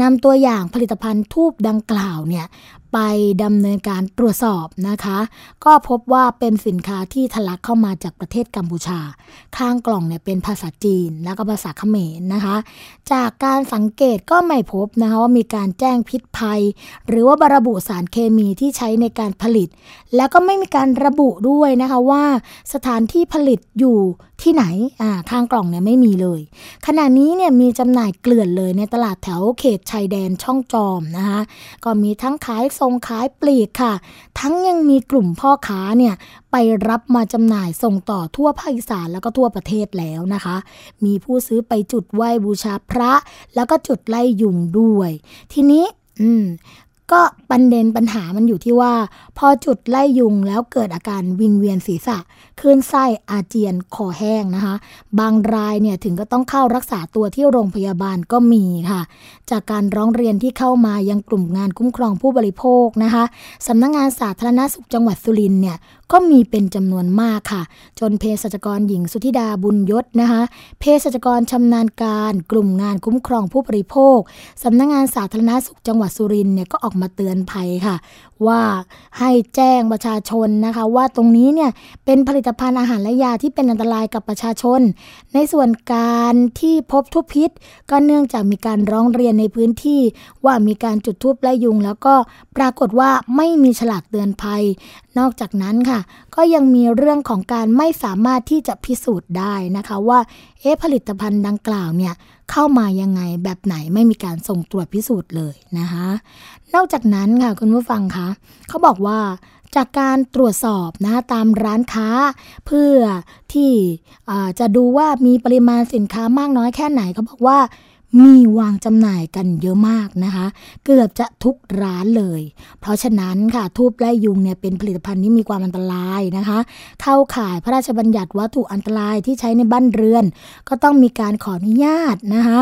นำตัวอย่างผลิตภัณฑ์ทูบดังกล่าวเนี่ย ไปดำเนินการตรวจสอบนะคะ ก็พบว่าเป็นสินค้าที่ทะลักเข้ามาจากประเทศกัมพูชา ข้างกล่องเนี่ยเป็นภาษาจีน แล้วก็ภาษาเขมรนะคะ จากการสังเกตก็ไม่พบนะคะว่ามีการแจ้งพิษภัย หรือว่าบระบุสารเคมีที่ใช้ในการผลิต แล้วก็ไม่มีการระบุด้วยนะคะว่าสถานที่ผลิตอยู่ที่ไหนอ่าข้างกล่องเนี่ยไม่มีเลย ขณะนี้เนี่ยมีจำหน่ายเกลื่อนเลยในตลาดแถวเขตชายแดนช่องจอมนะคะก็มีทั้งขายส่งขายปลีกค่ะ ทั้งยังมีกลุ่มพ่อค้าเนี่ยไปรับมาจำหน่ายส่งต่อทั่วภาคอีสานแล้วก็ทั่วประเทศแล้วนะคะ มีผู้ซื้อไปจุดไหว้บูชาพระ แล้วก็จุดไล่ยุงด้วย ทีนี้ อืมก็ประเด็นปัญหามันอยู่ที่ว่า พอจุดไล่ยุงแล้วเกิดอาการวิงเวียนศีรษะ คลื่นไส้อาเจียนคอแห้งนะคะ บางรายเนี่ยถึงก็ต้องเข้ารักษาตัวที่โรงพยาบาลก็มีค่ะ จากการร้องเรียนที่เข้ามายังกลุ่มงานคุ้มครองผู้บริโภคนะคะสำนักงงานสาธารณสุขจังหวัดสุรินเนี่ยก็มีเป็นจำนวนมากค่ะ จนเภสัชกรหญิงสุธิดาบุญยศนะคะเภสัชกรชำนาญการ กลุ่มงานคุ้มครองผู้บริโภคสำนักงงานสาธารณสุขจังหวัดสุรินเนี่ยก็ออกมาเตือนภัยค่ะ ว่าให้แจ้งประชาชนนะคะว่าตรงนี้เนี่ยเป็นผลิตภัณฑ์อาหารและยาที่เป็นอันตรายกับประชาชน ในส่วนการที่พบทุบพิษ ก็เนื่องจากมีการร้องเรียนในพื้นที่ว่ามีการจุดทูบไล่ยุง แล้วก็ปรากฏว่าไม่มีฉลากเตือนภัย นอกจากนั้นค่ะ ก็ยังมีเรื่องของการไม่สามารถที่จะพิสูจน์ได้นะคะว่า เอ๊ะผลิตภัณฑ์ดังกล่าวเนี่ยเข้ามายังไงแบบไหนไม่มีการส่งตรวจพิสูจน์เลยนะคะ นอกจากนั้นค่ะคุณผู้ฟังคะเขาบอกว่าจากการตรวจสอบนะตามร้านค้า เพื่อที่จะดูว่ามีปริมาณสินค้ามากน้อยแค่ไหนเขาบอกว่า มีวางจำหน่ายกันเยอะมากนะคะ เกือบจะทุกร้านเลย เพราะฉะนั้นค่ะทูบไล่ยุงเนี่ยเป็นผลิตภัณฑ์ที่มีความอันตรายนะคะ เข้าข่ายพระราชบัญญัติวัตถุอันตรายที่ใช้ในบ้านเรือน ก็ต้องมีการขออนุญาตนะคะ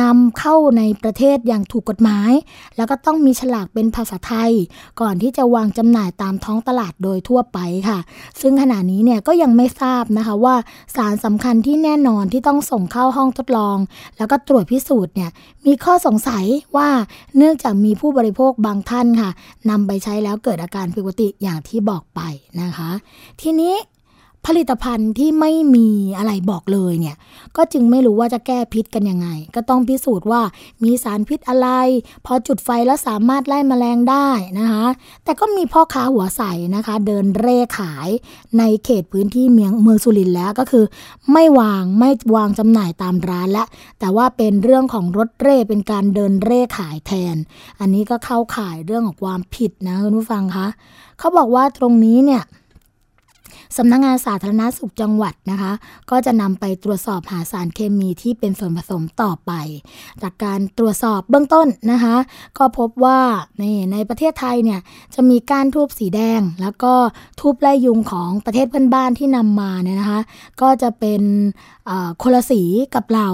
นำเข้าในประเทศอย่างถูกกฎหมาย แล้วก็ต้องมีฉลากเป็นภาษาไทย ก่อนที่จะวางจำหน่ายตามท้องตลาดโดยทั่วไปค่ะ ซึ่งขณะนี้เนี่ยก็ยังไม่ทราบนะคะว่าสารสำคัญที่แน่นอนที่ต้องส่งเข้าห้องทดลอง แล้วก็ตรวจพิสูจน์เนี่ยมีข้อสงสัยว่าเนื่องจากมีผู้บริโภคบางท่านค่ะนำไปใช้แล้วเกิดอาการผิดปกติอย่างที่บอกไปนะคะ ทีนี้ ผลิตภัณฑ์ที่ไม่มีอะไรบอกเลยเนี่ย ก็จึงไม่รู้ว่าจะแก้พิษกันยังไง ก็ต้องพิสูจน์ว่ามีสารพิษอะไร พอจุดไฟแล้วสามารถไล่มแมลงได้นะคะ แต่ก็มีพ่อค้าหัวใสนะคะ เดินเร่ขายในเขตพื้นที่เมืองเมืองสุรินทร์แล้วก็คือ ไม่วางไม่วางจำหน่ายตามร้านละแต่ว่าเป็นเรื่องของรถเร่เป็นการเดินเร่ขายแทน อันนี้ก็เข้าข่ายเรื่องของความผิดนะคุณผู้ฟังคะเขาบอกว่าตรงนี้เนี่ย สำนักงงานสาธารณาสุขจังหวัดนะคะ ก็จะนำไปตรวจสอบหาสารเคมีที่เป็นส่วนผสมต่อไป จากการตรวจสอบเบื้องต้นนะคะ ก็พบว่าในในประเทศไทยเนี่ยจะมีก้านทูบสีแดง แล้วก็ทูบไล่ยุงของประเทศเพื่อนบ้านที่นำมาเนี่ยนะคะ ก็จะเป็นคนละสีกับเรา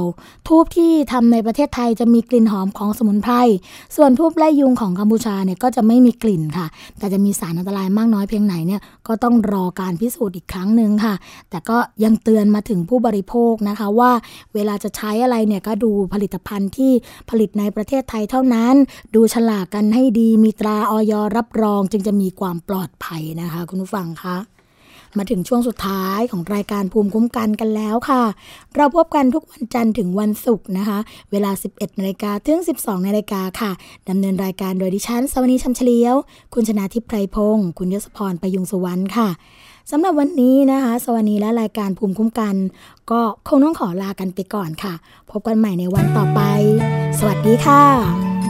ทูบที่ทำในประเทศไทยจะมีกลิ่นหอมของสมุนไพรส่วนทูบไล่ยุงของกัมพูชาเนี่ยก็จะไม่มีกลิ่นค่ะ แต่จะมีสารอันตรายมากน้อยเพียงไหนเนี่ยก็ต้องรอการพิสูจน์อีกครั้งหนึ่งค่ะ แต่ก็ยังเตือนมาถึงผู้บริโภคนะคะว่าเวลาจะใช้อะไรเนี่ยก็ดูผลิตภัณฑ์ที่ผลิตในประเทศไทยเท่านั้น ดูฉลากกันให้ดีมีตราออยรับรอง จึงจะมีความปลอดภัยนะคะ คุณผู้ฟังคะมาถึงช่วงสุดท้ายของรายการภูมิคุ้มกันกันแล้วค่ะ เราพบกันทุกวันจันทร์ถึงวันศุกร์นะคะ เวลา 11นาฬิกาถึง 12นาฬิกาค่ะดำเนินรายการโดยดิฉันสวนีชัมเฉลียว คุณชนาทิพไพรพงศ์คุณยศพรประยุงสุวรรณค่ะ สำหรับวันนี้นะคะ สวัสดีและรายการภูมิคุ้มกัน ก็คงต้องขอลากันไปก่อนค่ะ พบกันใหม่ในวันต่อไป สวัสดีค่ะ